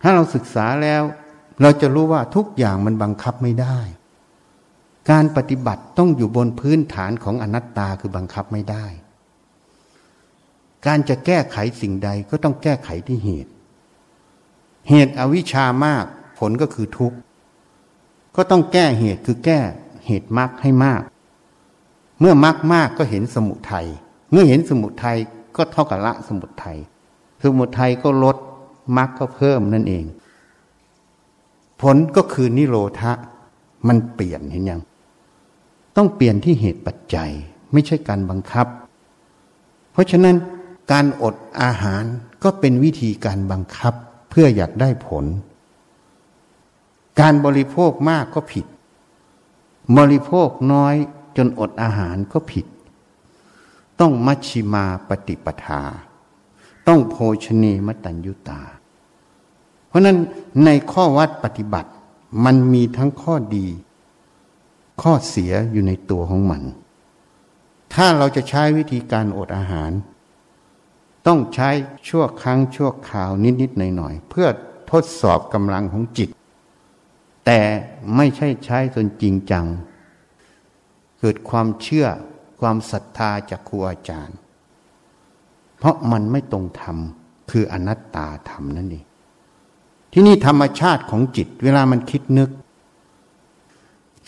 ถ้าเราศึกษาแล้ว เราจะรู้ว่าทุกอย่างมันบังคับไม่ได้ การปฏิบัติต้องอยู่บนพื้นฐานของอนัตตาคือบังคับไม่ได้ การจะแก้ไขสิ่งใดก็ต้องแก้ไขที่เหตุ เหตุอวิชามากผลก็คือทุกข์ ก็ต้องแก้เหตุคือแก้เหตุมรรคให้มาก เมื่อมรรคมากก็เห็นสมุทัยเมื่อเห็นสมุทัยก็เท่ากับละสมุทัยสมุทัยก็ลดมรรคก็เพิ่มนั่นเอง ผลก็คือนิโรธะมันเปลี่ยนเห็นยัง ต้องเปลี่ยนที่เหตุปัจจัย ไม่ใช่การบังคับ เพราะฉะนั้นการอดอาหารก็เป็นวิธีการบังคับเพื่ออยากได้ผล การบริโภคมากก็ผิด บริโภคน้อยจนอดอาหารก็ผิด ต้องมัชชิมาปฏิปทา ต้องโภชเนมตัญยุตา เพราะนั้นในข้อวัดปฏิบัติมันมีทั้งข้อดี ข้อเสียอยู่ในตัวของมัน ถ้าเราจะใช้วิธีการอดอาหาร ต้องใช้ชั่วครั้งชั่วคราวนิด ๆ หน่อย ๆ เพื่อทดสอบกำลังของจิต แต่ไม่ใช่ใช้จนจริงจัง เกิดความเชื่อความศรัทธาจากครูอาจารย์ เพราะมันไม่ตรงธรรมคืออนัตตาธรรมนั่นเองที่นี่ธรรมชาติของจิต เวลามันคิดนึก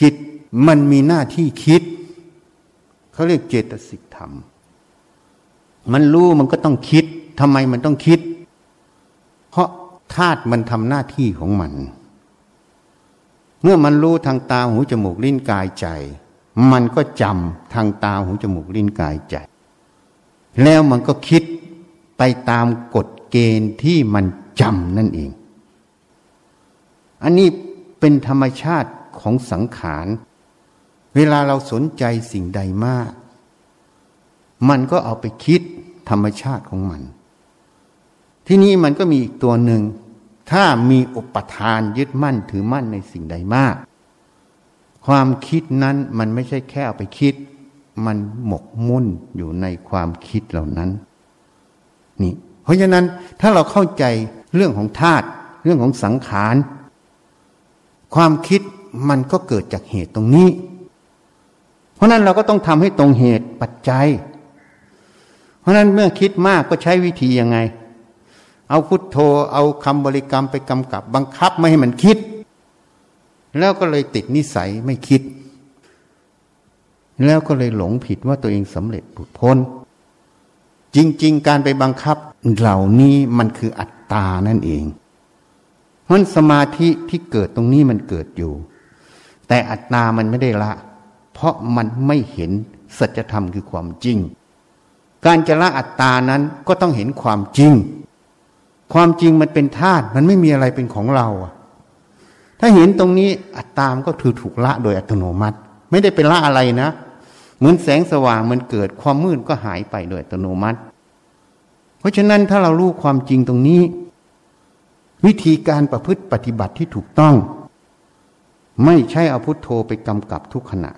จิต มันมีหน้าที่คิด เขาเรียกเจตสิกธรรม มันรู้มันก็ต้องคิดทำไมมันต้องคิด เพราะธาตุมันทำหน้าที่ของมัน เมื่อมันรู้ทางตาหูจมูกลิ้นกายใจ มันก็จำทางตาหูจมูกลิ้นกายใจ แล้วมันก็คิดไปตามกฎเกณฑ์ที่มันจำนั่นเอง อันนี้เป็นธรรมชาติของสังขาร เวลาเราสนใจสิ่งใดมาก มันก็เอาไปคิดธรรมชาติของมัน ที่นี้มันก็มีอีกตัวหนึ่ง ถ้ามีอุปทานยึดมั่นถือมั่นในสิ่งใดมาก ความคิดนั้นมันไม่ใช่แค่เอาไปคิด มันหมกมุ่นอยู่ในความคิดเหล่านั้น นี่ เพราะฉะนั้นถ้าเราเข้าใจเรื่องของธาตุเรื่องของสังขาร ความคิดมันก็เกิดจากเหตุตรงนี้ ราะนั้นเราก็ต้องทำให้ตรงเหตุปัจจัย เพราะนั้นเมื่อคิดมากก็ใช้วิธียังไง เอาพุทโธเอาคำบริกรรมไปกำกับ บังคับไม่ให้มันคิด แล้วก็เลยติดนิสัยไม่คิด แล้วก็เลยหลงผิดว่าตัวเองสำเร็จผุดพ้น จริง ๆ การไปบังคับเหล่านี้มันคืออัตตานั่นเองเพราะสมาธิที่เกิดตรงนี้มันเกิดอยู่ แต่อัตตามันไม่ได้ละ เพราะมันไม่เห็นสัจธรรมคือความจริง การจะละอัตตานั้นก็ต้องเห็นความจริง ความจริงมันเป็นธาตุมันไม่มีอะไรเป็นของเรา ถ้าเห็นตรงนี้อัตตามก็ถือถูกละโดยอัตโนมัติ ไม่ได้เป็นละอะไรนะ เหมือนแสงสว่างมันเกิดความมืดก็หายไปโดยอัตโนมัติ เพราะฉะนั้นถ้าเรารู้ความจริงตรงนี้ วิธีการประพฤติปฏิบัติที่ถูกต้อง ไม่ใช่เอาพุทโธไปกำกับทุกขณะ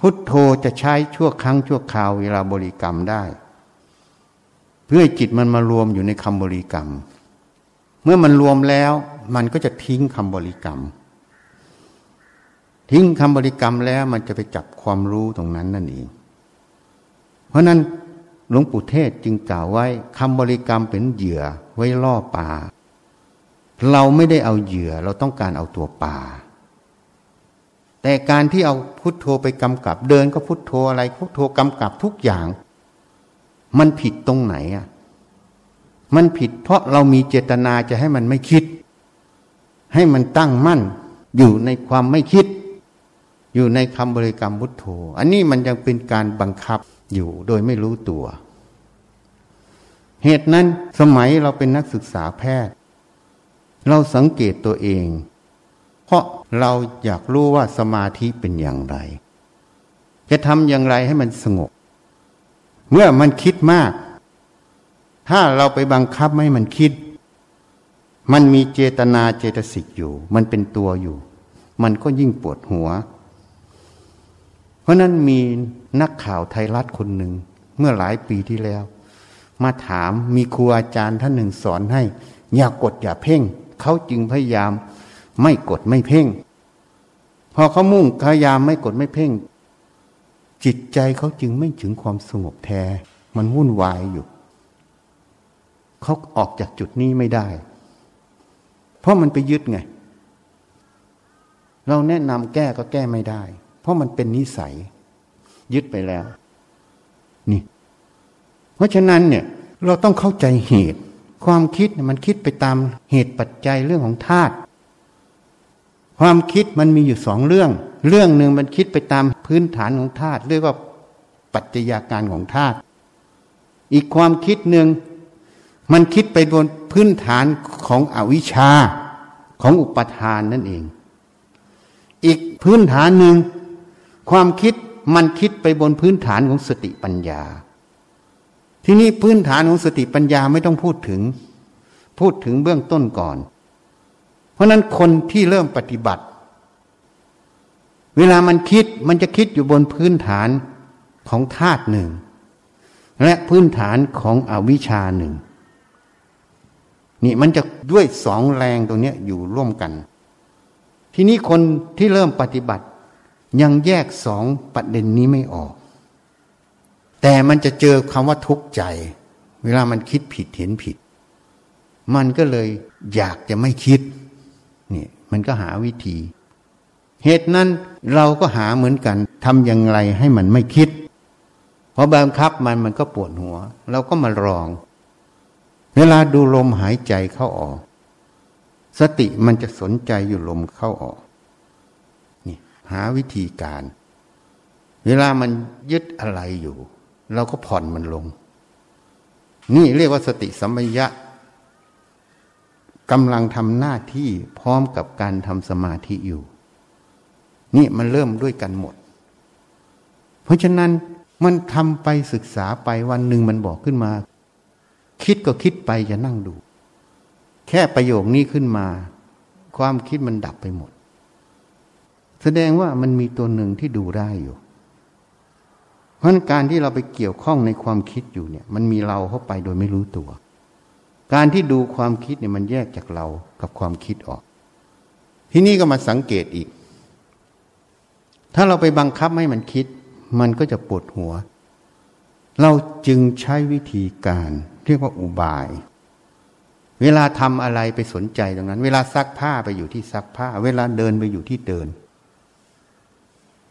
พุทโธจะใช้ชั่วครั้งชั่วคราวเวลาบริกรรมได้ เพื่อจิตมันมารวมอยู่ในคำบริกรรม เมื่อมันรวมแล้วมันก็จะทิ้งคำบริกรรม ทิ้งคำบริกรรมแล้วมันจะไปจับความรู้ตรงนั้นนั่นเอง เพราะนั้นหลวงปู่เทศจึงกล่าวไว้คำบริกรรมเป็นเหยื่อไว้ล่อปลาเราไม่ได้เอาเหยื่อเราต้องการเอาตัวปลา แต่การที่เอาพุทโธไปกำกับ เดินก็พุทโธอะไรพุทโธกำกับทุกอย่าง มันผิดตรงไหนอะ มันผิดเพราะเรามีเจตนาจะให้มันไม่คิด ให้มันตั้งมั่นอยู่ในความไม่คิด อยู่ในคำบริกรรมพุทโธ อันนี้มันยังเป็นการบังคับอยู่โดยไม่รู้ตัว เหตุนั้นสมัยเราเป็นนักศึกษาแพทย์ เราสังเกตตัวเอง เพราะเราอยากรู้ว่าสมาธิเป็นอย่างไร จะทำอย่างไรให้มันสงบ เมื่อมันคิดมาก ถ้าเราไปบังคับไม่มันคิด มันมีเจตนาเจตสิกอยู่ มันเป็นตัวอยู่ มันก็ยิ่งปวดหัว เพราะนั้นมีนักข่าวไทยรัฐคนหนึ่ง เมื่อหลายปีที่แล้ว มาถามมีครูอาจารย์ท่านหนึ่งสอนให้ อย่ากดอย่าเพ่ง เขาจึงพยายาม ไม่กดไม่เพ่ง พอเขามุ่งพยายามไม่กดไม่เพ่ง จิตใจเขาจึงไม่ถึงความสงบแท้ มันวุ่นวายอยู่ เขาออกจากจุดนี้ไม่ได้ เพราะมันไปยึดไง เราแนะนำแก้ก็แก้ไม่ได้ เพราะมันเป็นนิสัย ยึดไปแล้ว นี่ เพราะฉะนั้นเนี่ย เราต้องเข้าใจเหตุ ความคิดมันคิดไปตามเหตุปัจจัยเรื่องของธาตุ ความคิดมันมีอยู่สองเรื่อง เรื่องหนึ่งมันคิดไปตามพื้นฐานของธาตุเรียกว่าปัจจัยาการของธาตุอีกความคิดหนึ่งมันคิดไปบนพื้นฐานของอวิชชาของอุปทานนั่นเอง อีกพื้นฐานหนึ่งความคิดมันคิดไปบนพื้นฐานของสติปัญญา ที่นี้พื้นฐานของสติปัญญาไม่ต้องพูดถึง พูดถึงเบื้องต้นก่อน เพราะนั้นคนที่เริ่มปฏิบัติ เวลามันคิดมันจะคิดอยู่บนพื้นฐานของธาตุหนึ่ง และพื้นฐานของอวิชาหนึ่ง นี่มันจะด้วยสองแรงตรงนี้อยู่ร่วมกัน ทีนี้คนที่เริ่มปฏิบัติ ยังแยกสองประเด็นนี้ไม่ออก แต่มันจะเจอคำว่าทุกข์ใจ เวลามันคิดผิดเห็นผิด มันก็เลยอยากจะไม่คิด นี่มันก็หาวิธี เหตุนั้นเราก็หาเหมือนกันทำอย่างไรให้มันไม่คิด เพอบังคับมันมันก็ปวดหัว เราก็มาลอง เวลาดูลมหายใจเข้าออก สติมันจะสนใจอยู่ลมเข้าออกนี่หาวิธีการ เวลามันยึดอะไรอยู่ เราก็ผ่อนมันลง นี่เรียกว่าสติสัมปยะ กำลังทำหน้าที่พร้อมกับการทำสมาธิอยู่ นี่มันเริ่มด้วยกันหมด เพราะฉะนั้นมันทำไปศึกษาไปวันหนึ่งมันบอกขึ้นมา คิดก็คิดไปจะนั่งดู แค่ประโยคนี้ขึ้นมา ความคิดมันดับไปหมด แสดงว่ามันมีตัวหนึ่งที่ดูได้อยู่ เพราะการที่เราไปเกี่ยวข้องในความคิดอยู่เนี่ย มันมีเราเข้าไปโดยไม่รู้ตัว การที่ดูความคิดเนี่ยมันแยกจากเรากับความคิดออก ที่นี่ก็มาสังเกตอีก ถ้าเราไปบังคับให้มันคิด มันก็จะปวดหัว เราจึงใช้วิธีการเรียกว่าอุบาย เวลาทำอะไรไปสนใจตรงนั้น เวลาซักผ้าไปอยู่ที่ซักผ้า เวลาเดินไปอยู่ที่เดิน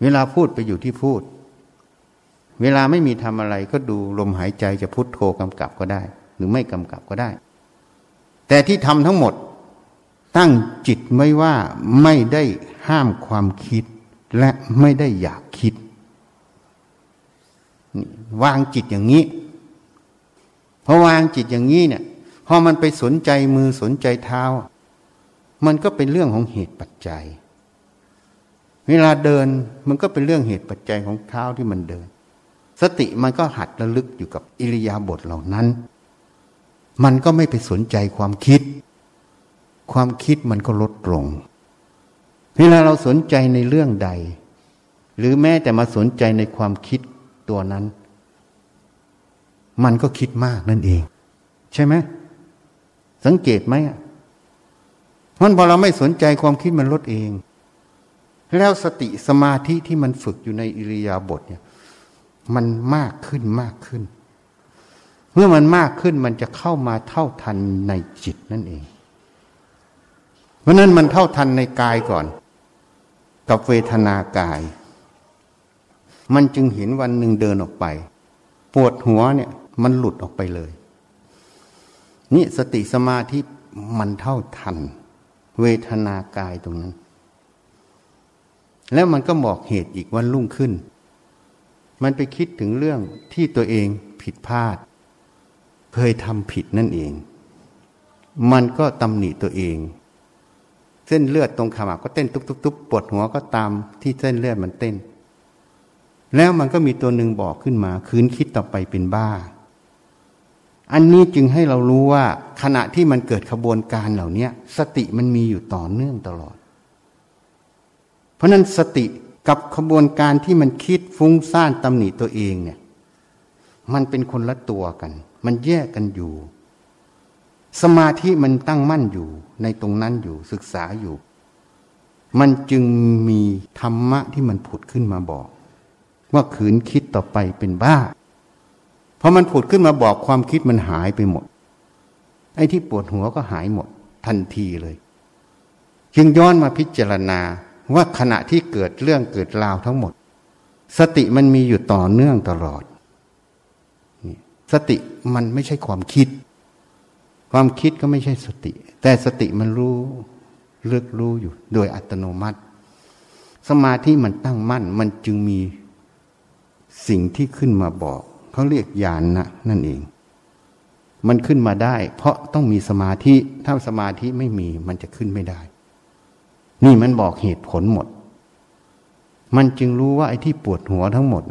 เวลาพูดไปอยู่ที่พูด เวลาไม่มีทำอะไรก็ดูลมหายใจจะพุทโธกำกับก็ได้ หรือไม่กำกับก็ได้ แต่ที่ทำทั้งหมด ตั้งจิตไม่ว่าไม่ได้ห้ามความคิด และไม่ได้อยากคิด วางจิตอย่างนี้พอวางจิตอย่างนี้เนี่ยพอมันไปสนใจมือสนใจเท้า มันก็เป็นเรื่องของเหตุปัจจัย เวลาเดินมันก็เป็นเรื่องเหตุปัจจัยของเท้าที่มันเดิน สติมันก็หัดระลึกอยู่กับอิริยาบถเหล่านั้น มันก็ไม่ไปสนใจความคิด ความคิดมันก็ลดลงเวลาเราสนใจในเรื่องใด หรือแม้แต่มาสนใจในความคิดตัวนั้น มันก็คิดมากนั่นเอง ใช่ไหมสังเกตไหมเพราะพอเราไม่สนใจความคิดมันลดเอง แล้วสติสมาธิที่มันฝึกอยู่ในอิริยาบถเนี่ย มันมากขึ้นมากขึ้น เมื่อมันมากขึ้นมันจะเข้ามาเท่าทันในจิตนั่นเอง เพราะนั้นมันเท่าทันในกายก่อน กับเวทนากาย มันจึงเห็นวันหนึ่งเดินออกไป ปวดหัวเนี่ย มันหลุดออกไปเลย นี่สติสมาธิมันเท่าทัน เวทนากายตรงนั้น แล้วมันก็บอกเหตุอีกวันรุ่งขึ้น มันไปคิดถึงเรื่องที่ตัวเองผิดพลาด เคยทำผิดนั่นเอง มันก็ตำหนิตัวเอง เส้นเลือดตรงขมับก็เต้นตุบๆปวดหัวก็ตามที่เส้นเลือดมันเต้น แล้วมันก็มีตัวหนึ่งบอกขึ้นมา คืนคิดต่อไปเป็นบ้า อันนี้จึงให้เรารู้ว่าขณะที่มันเกิดขบวนการเหล่านี้สติมันมีอยู่ต่อเนื่องตลอด เพราะนั้นสติกับขบวนการที่มันคิดฟุ้งซ่านตำหนิตัวเองเนี่ย มันเป็นคนละตัวกัน มันแยกกันอยู่ สมาธิมันตั้งมั่นอยู่ในตรงนั้นอยู่ศึกษาอยู่ มันจึงมีธรรมะที่มันผุดขึ้นมาบอก ว่าขืนคิดต่อไปเป็นบ้าพอมันผุดขึ้นมาบอกความคิดมันหายไปหมด ไอ้ที่ปวดหัวก็หายหมด ทันทีเลย จึงย้อนมาพิจารณาว่าขณะที่เกิดเรื่องเกิดราวทั้งหมด สติมันมีอยู่ต่อเนื่องตลอด สติมันไม่ใช่ความคิด ความคิดก็ไม่ใช่สติ แต่สติมันรู้เลือกรู้อยู่ โดยอัตโนมัติ สมาธิมันตั้งมั่น มันจึงมีสิ่งที่ขึ้นมาบอก เขาเรียกญาณนนะนั่นเอง มันขึ้นมาได้ เพราะต้องมีสมาธิ ถ้าสมาธิไม่มีมันจะขึ้นไม่ได้ นี่มันบอกเหตุผลหมด มันจึงรู้ว่าไอ้ที่ปวดหัวทั้งหมด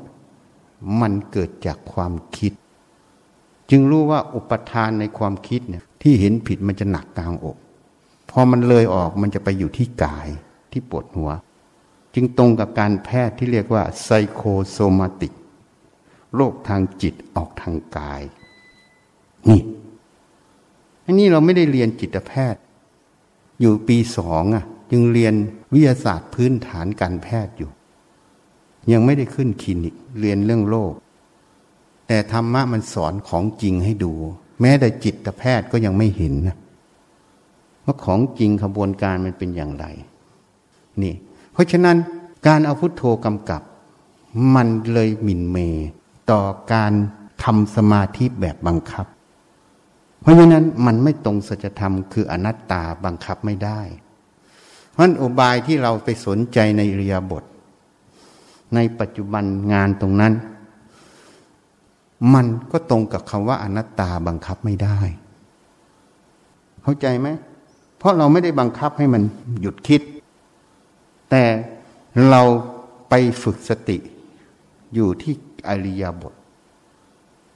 มันเกิดจากความคิด จึงรู้ว่าอุปทานในความคิดเนี่ยที่เห็นผิดมันจะหนักกลางอก พอมันเลยออกมันจะไปอยู่ที่กายที่ปวดหัว จึงตรงกับการแพทย์ที่เรียกว่าไซโคโซมาติกโรคทางจิตออกทางกาย นี่อันนี้เราไม่ได้เรียนจิตแพทย์ อยู่ปีสองอะ จึงเรียนวิทยาศาสตร์พื้นฐานการแพทย์อยู่ ยังไม่ได้ขึ้นคลินิก เรียนเรื่องโรค แต่ธรรมะมันสอนของจริงให้ดู แม้แต่จิตแพทย์ก็ยังไม่เห็นนะว่าของจริงขบวนการมันเป็นอย่างไร นี่ เพราะฉะนั้นการเอาพุทโธกำกับ มันเลยหมิ่นเม ต่อการทำสมาธิแบบบังคับ เพราะฉะนั้นมันไม่ตรงสัจธรรมคืออนัตตาบังคับไม่ได้ เพราะอุบายที่เราไปสนใจในเรียบท ในปัจจุบันงานตรงนั้น มันก็ตรงกับคำว่าอนัตตาบังคับไม่ได้ เข้าใจไหม เพราะเราไม่ได้บังคับให้มันหยุดคิด แต่เราไปฝึกสติอยู่ที่อริยบท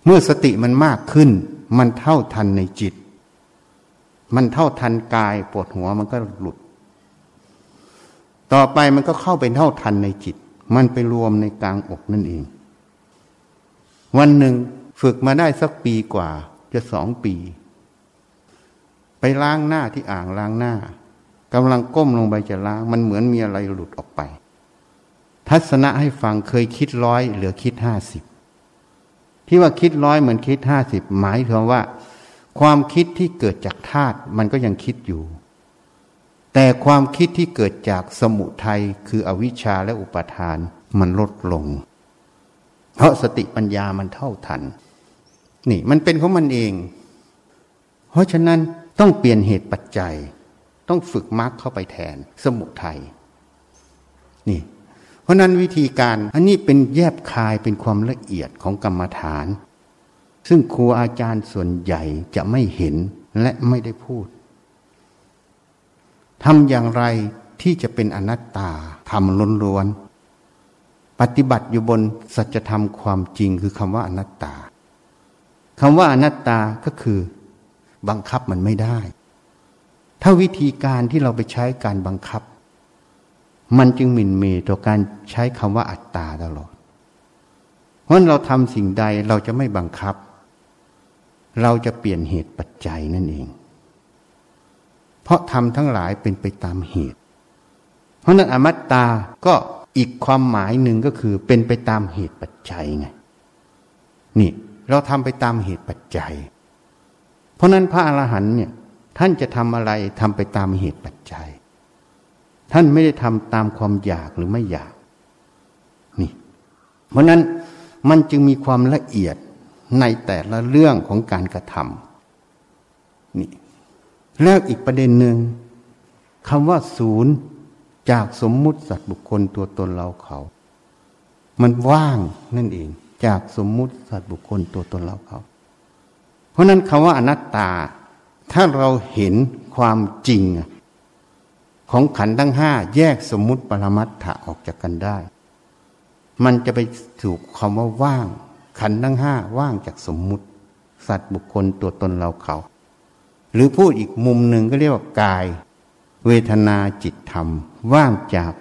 เมื่อสติมันมากขึ้น มันเท่าทันในจิต มันเท่าทันกายปวดหัวมันก็หลุด ต่อไปมันก็เข้าไปเท่าทันในจิต มันไปรวมในกลางอกนั่นเอง วันหนึ่งฝึกมาได้สักปีกว่า จะสองปี ไปล้างหน้าที่อ่างล้างหน้ากำลังก้มลงไปจะล้าง มันเหมือนมีอะไรหลุดออกไป ทัศนะให้ฟังเคยคิดร้อยเหลือคิดห้าสิบที่ว่าคิดร้อยเหมือนคิดห้าสิบหมายถึงว่า ความคิดที่เกิดจากธาตุมันก็ยังคิดอยู่ แต่ความคิดที่เกิดจากสมุทัยคืออวิชชาและอุปาทานมันลดลง เพราะสติปัญญามันเท่าทัน นี่มันเป็นของมันเอง เพราะฉะนั้นต้องเปลี่ยนเหตุปัจจัย ต้องฝึกมรรคเข้าไปแทนสมุทัยนี่ เพราะนั้นวิธีการอันนี้เป็นแยบคายเป็นความละเอียดของกรรมฐาน ซึ่งครูอาจารย์ส่วนใหญ่จะไม่เห็นและไม่ได้พูดทำอย่างไรที่จะเป็นอนัตตาทำล้นล้วน ปฏิบัติอยู่บนสัจธรรมความจริงคือคำว่าอนัตตาคำว่าอนัตตาก็คือบังคับมันไม่ได้ ถ้าวิธีการที่เราไปใช้การบังคับ มันจึงหมิ่นเมต่อการใช้คำว่าอัตตาตลอด เพราะเราทำสิ่งใดเราจะไม่บังคับ เราจะเปลี่ยนเหตุปัจจัยนั่นเอง เพราะทำทั้งหลายเป็นไปตามเหตุ เพราะนั้นอมัตตาก็ อีกความหมายหนึ่งก็คือเป็นไปตามเหตุปัจจัยไง นี่เราทำไปตามเหตุปัจจัย เพราะนั้นพระอรหันต์เนี่ยท่านจะทำอะไรทำไปตามเหตุปัจจัย ท่านไม่ได้ทำตามความอยากหรือไม่อยาก นี่ เพราะนั้นมันจึงมีความละเอียดในแต่ละเรื่องของการกระทำนี่แล้วอีกประเด็นหนึ่งคำว่าศูนย์ จากสมมุติสัตว์บุคคลตัวตนเราเขา มันว่างนั่นเอง จากสมมุติสัตว์บุคคลตัวตนเราเขา เพราะนั้นคำว่าอนัตตา ถ้าเราเห็นความจริง ของขันทั้งห้าแยกสมมุติปรมัตถะออกจากกันได้ มันจะไปถูกคำว่าว่าง ขันทั้งห้าว่างจากสมมุติ สัตว์บุคคลตัวตนเราเขา หรือพูดอีกมุมหนึ่งก็เรียกว่ากาย เวทนาจิตธรรม ว่างจาก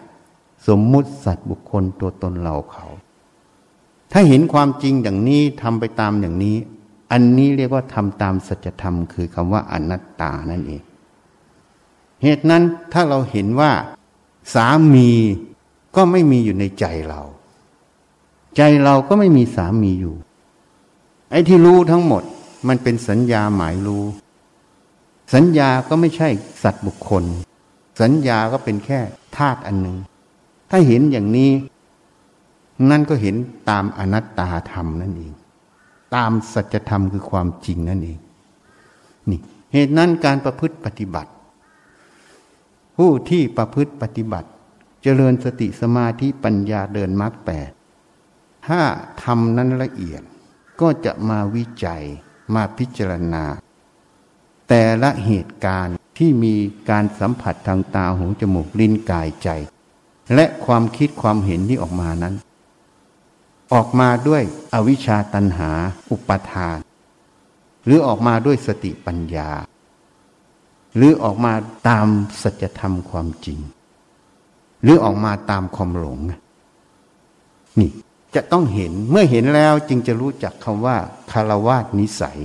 สมมุติสัตว์บุคคลตัวตนเราเขา ถ้าเห็นความจริงอย่างนี้ทำไปตามอย่างนี้ อันนี้เรียกว่าทำตามสัจธรรม คือคำว่าอนัตตานั่นเอง เหตุนั้นถ้าเราเห็นว่า สามีก็ไม่มีอยู่ในใจเรา ใจเราก็ไม่มีสามีอยู่ ไอ้ที่รู้ทั้งหมดมันเป็นสัญญาหมายรู้ สัญญาก็ไม่ใช่สัตว์บุคคล สัญญาก็เป็นแค่ธาตุอันหนึ่ง ถ้าเห็นอย่างนี้ นั่นก็เห็นตามอนัตตาธรรมนั่นเอง ตามสัจธรรมคือความจริงนั่นเอง นี่ เหตุนั้นการประพฤติปฏิบัติ ผู้ที่ประพฤติปฏิบัติ เจริญสติสมาธิปัญญาเดินมรรคแปดถ้าทำนั้นละเอียดก็จะมาวิจัยมาพิจารณา แต่ละเหตุการณ์ ที่มีการสัมผัสทางตาหูจมูกลิ้นกายใจ และความคิดความเห็นที่ออกมานั้น ออกมาด้วยอวิชชาตันหา อุปทาน หรือออกมาด้วยสติปัญญา หรือออกมาตามสัจธรรมความจริง หรือออกมาตามความหลง นี่จะต้องเห็นเมื่อเห็นแล้วจึงจะรู้จักคำว่าคารวาสนิสัย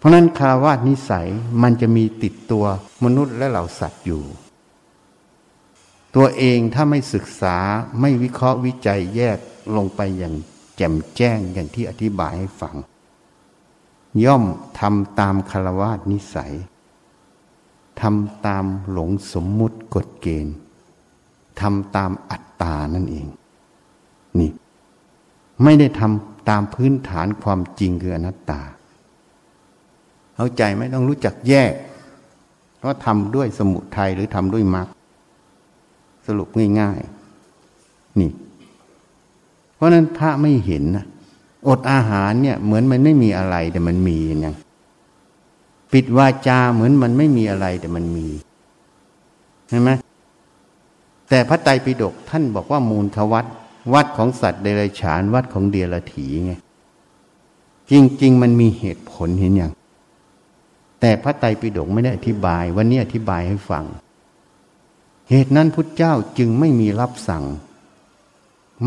เพราะนั้นคารวาสนิสัยมันจะมีติดตัวมนุษย์และเหล่าสัตว์อยู่ ตัวเองถ้าไม่ศึกษาไม่วิเคราะห์วิจัยแยกลงไปอย่างแจ่มแจ้งอย่างที่อธิบายให้ฟัง ย่อมทำตามคารวาสนิสัยทำตามหลงสมมุติกฎเกณฑ์ทำตามอัตตานั่นเอง นี่ ไม่ได้ทำตามพื้นฐานความจริงคืออนัตตา เข้าใจไม่ต้องรู้จักแยก เพราะทำด้วยสมุทัยหรือทำด้วยมรรคสรุปง่ายๆ นี่ เพราะนั้นพระไม่เห็นนะอดอาหารเนี่ย เหมือนมันไม่มีอะไรแต่มันมีอย่างปิดวาจาเหมือนมันไม่มีอะไรแต่มันมีเห็นไหมแต่พระไตรปิฎกท่านบอกว่ามูลทวัตวัดของสัตว์เดรัจฉานวัดของเดียรถีไงจริง ๆ มันมีเหตุผลเห็นอย่าง แต่พระไตรปิฎกไม่ได้อธิบาย วันนี้อธิบายให้ฟัง เหตุนั้นพุทธเจ้าจึงไม่มีรับสั่ง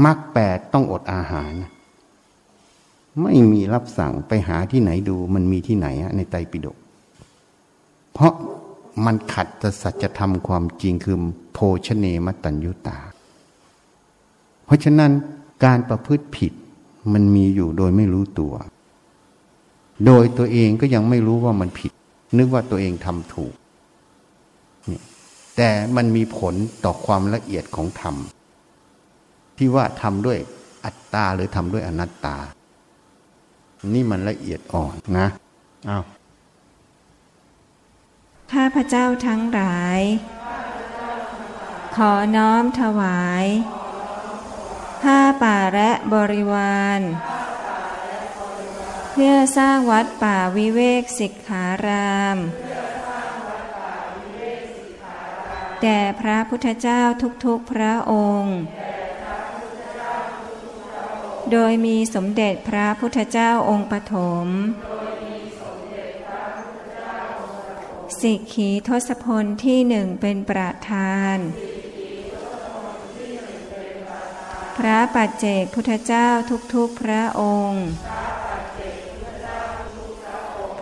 มรรคแปดต้องอดอาหาร ไม่มีรับสั่งไปหาที่ไหนดูมันมีที่ไหนในไตรปิฎกเพราะมันขัดต่สัจธรรมความจริงคือโภชเนมตัญยุตา เพราะฉะนั้นการประพฤติผิดมันมีอยู่โดยไม่รู้ตัว โดยตัวเองก็ยังไม่รู้ว่ามันผิด นึกว่าตัวเองทำถูก แต่มันมีผลต่อความละเอียดของธรรม ที่ว่าทำด้วยอัตตาหรือทำด้วยอนัตตา นี่มันละเอียดอ่อนนะอ้าวข้าพระเจ้าทั้งหลาย ขอน้อมถวาย ผ้าป่าและบริวาร เพื่อสร้างวัดป่าวิเวกสิกขารามแด่พระพุทธเจ้าทุกๆพระองค์ โดยมีสมเด็จพระพุทธเจ้าองค์ปฐม สิกขีทศพลที่หนึ่งเป็นประธาน พระปัจเจกพุทธเจ้าทุกๆพระองค์พร้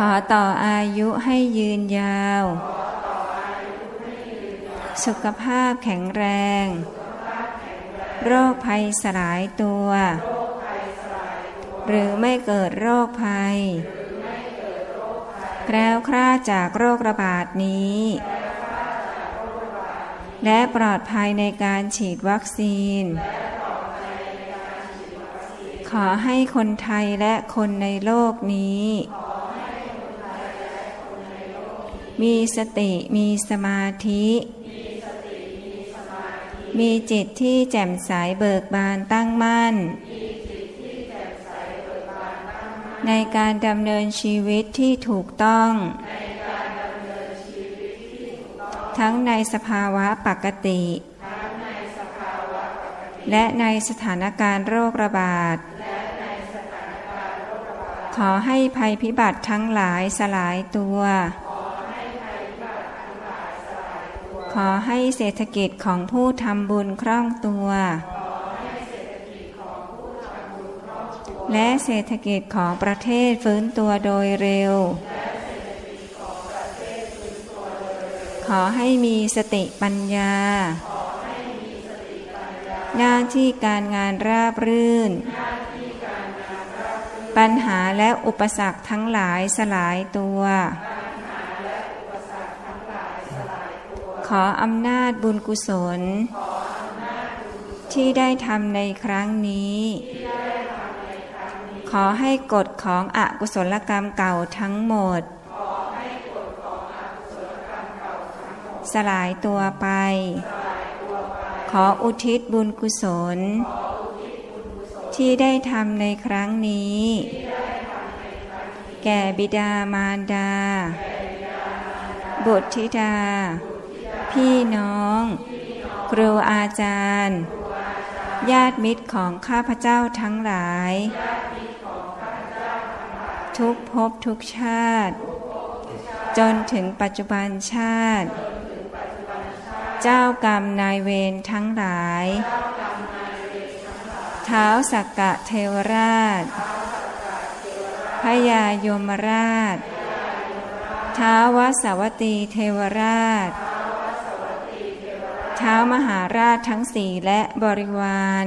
ขอต่ออายุให้ยืนยาว สุขภาพแข็งแรง โรคภัยสลายตัว หรือไม่เกิดโรคภัย แล้วคราจากโรคระบาดนี้ และปลอดภัยในการฉีดวัคซีนขอให้คนไทยและคนในโลกนี้ มีสติมีสมาธิ มีจิตที่แจ่มใสเบิกบานตั้งมั่น ในการดำเนินชีวิตที่ถูกต้อง ทั้งในสภาวะปกติ และในสถานการณ์โรคระบาดขอให้ภัยพิบัติทั้งหลายสลายตัวข ขอให้เศรษฐกิจของผู้ทำบุญคล่องตัว และเศรษฐกิจของประเทศฟื้นตัวโดยเร็ว ขอให้มีสติปัญญา หน้าที่การงานราบรื่น ปัญหาและอุปสรรคทั้งหลายสลายตัว ขออำนาจบุญกุศล ที่ได้ทำในครั้งนี้ ขอให้กฎของอกุศลกรรมเก่าทั้งหมด สลายตัวไป ขออุทิศบุญกุศล ที่ได้ทำในครั้งนี้ แก่บิดามารดาบุตรธิดา พี่น้อง ครูอาจารย์ ญาติมิตรของข้าพเจ้าทั้งหลาย ทุกภพทุกชาติ จนถึงปัจจุบันชาติ เจ้ากรรมนายเวรทั้งหลายเท้าสักกะเทวราช พยายมราช ท้าวสวัตีเทวราช ท้ามหาราชทั้งสี่และบริวาร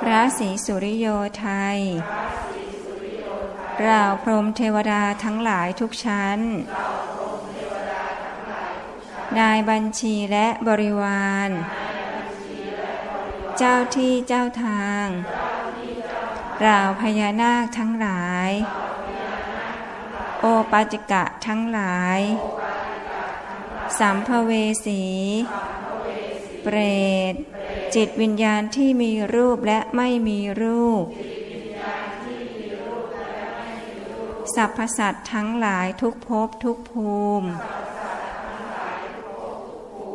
พระศรีสุริโยไทยราวพรมเทวดาทั้งหลายทุกชั้น นายบัญชีและบริวาร เจ้าที่เจ้าทางราวพญานาคทั้งหลาย โอปาจิกะทั้งหลาย สัมภเวสี เปรต จิตวิญญาณที่มีรูปและไม่มีรูปสรรพสัตว์ทั้งหลายทุกภพทุกภูมิ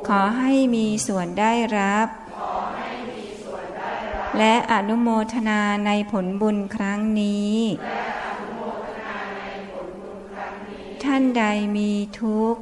ขอให้มีส่วนได้รับ และอนุโมทนาในผลบุญครั้งนี้ท่านใดมีทุกข์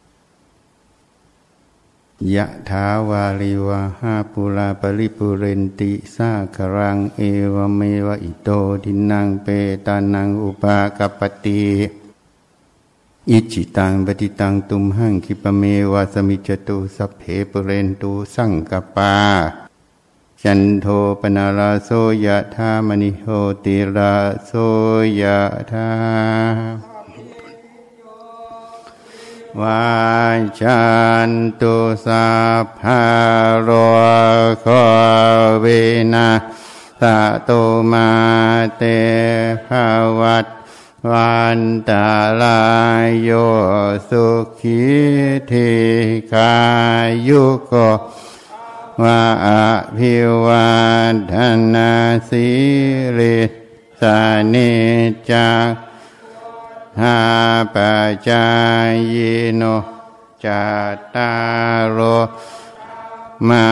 ยะถาวาลิวะหาปุราปริปุเรนติสาครังเอวเมวะอิโตทินังเปตานังอุปากปปติอิจิตังปฏิตังตุมหังคิปเมวะสมิจตุสัพเพปุเรนตุสังกปา จันโทปนาราโสยะธามณิโหติราโสยะธา วาจันตุสัพพะรโควินาสโตมาเตภวัตวันตาลายโยสุขีธิขายุโกวาอภิวันธนาสิริสานิจัง หาปัจจายโนจัตตารโรมา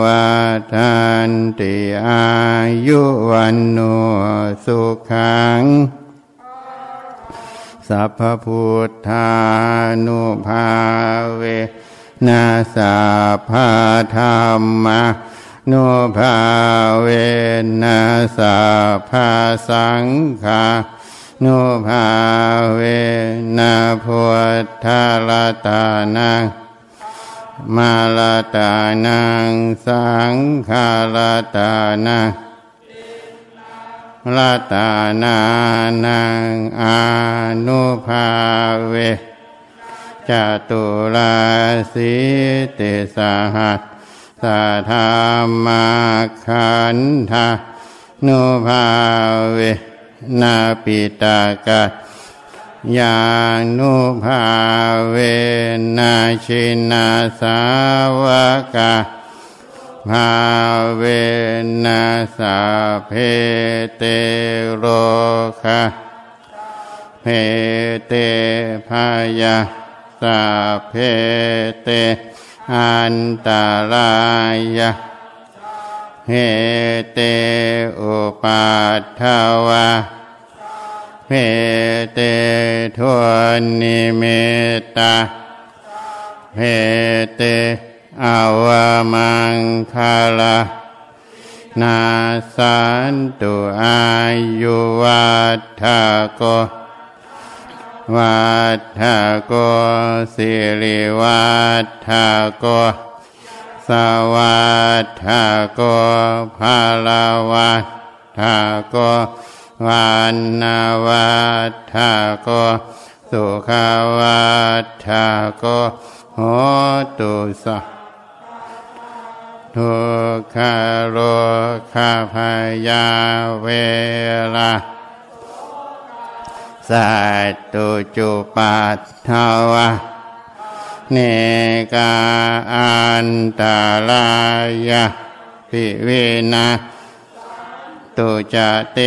วัฏันติอายุวันโนสุขัง สัพพพุทธานุภาเวนะสัพพะธรรมะนุภาเวนะสัพพะสังฆา นุภาเวนะพุทธาลตานังมาลตานังสังฆาลตานังลตานานังอนุภาเวจตุลาสิติสหัสสะธรรมาขันธานุภาเว นาปิตากัยานุภาเวนาชินาสาวกาภาเวนัสาเพเตโรคะเพเตพายาสาเพเตอันตรายะ เหเตอุปัฏฐวะเพเตทวนิเมตาเพเตอาวมังคาลานาสันตุอายุวัฏฐโกวัฏฐโกสิริวัฏฐโก วัฏฐโกภาลาวัฏฐโกวันนาวัฏฐโกสุขวัฏฐโกโหตุสัทุกขโรคาพยาเวลาสัตตุจุปัตถวะ เนกาอันตาลายะปิเวนะตุจเต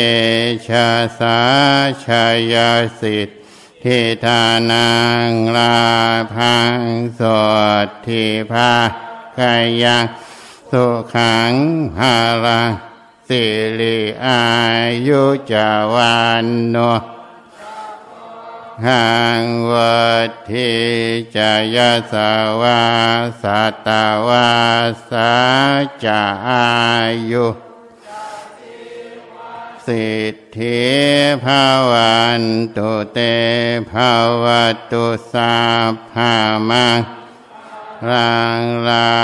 ชะสาชายสิทธิทานังลาพังสดทิภาคายังสุขังหาลังสิริอายุจาวันโน หังวัทิจายาสาวาสัตวาสาจาอายุสิทธิภาวันตุเตภาวตุสาภามังรังลา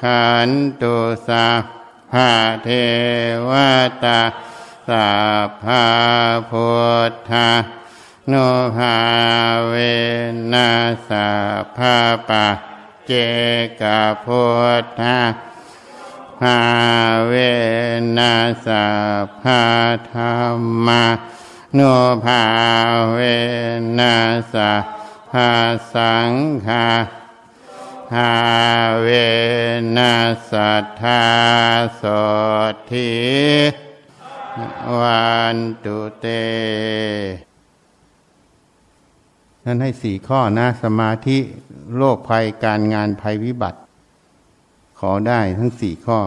ขันตุสาภาเทวตาสาภาพุทธา โนภาเวนัสาภาปะเจกะพุทธาภาเวนัสาภาธรรมาโนภาเวนัสาภาสังฆาภาเวนัสัทธาโสทิวันตุเต นั่นให้สี่ข้อนะสมาธิโรคภัยการงานภัยวิบัติ ขอได้ทั้งสี่ข้อ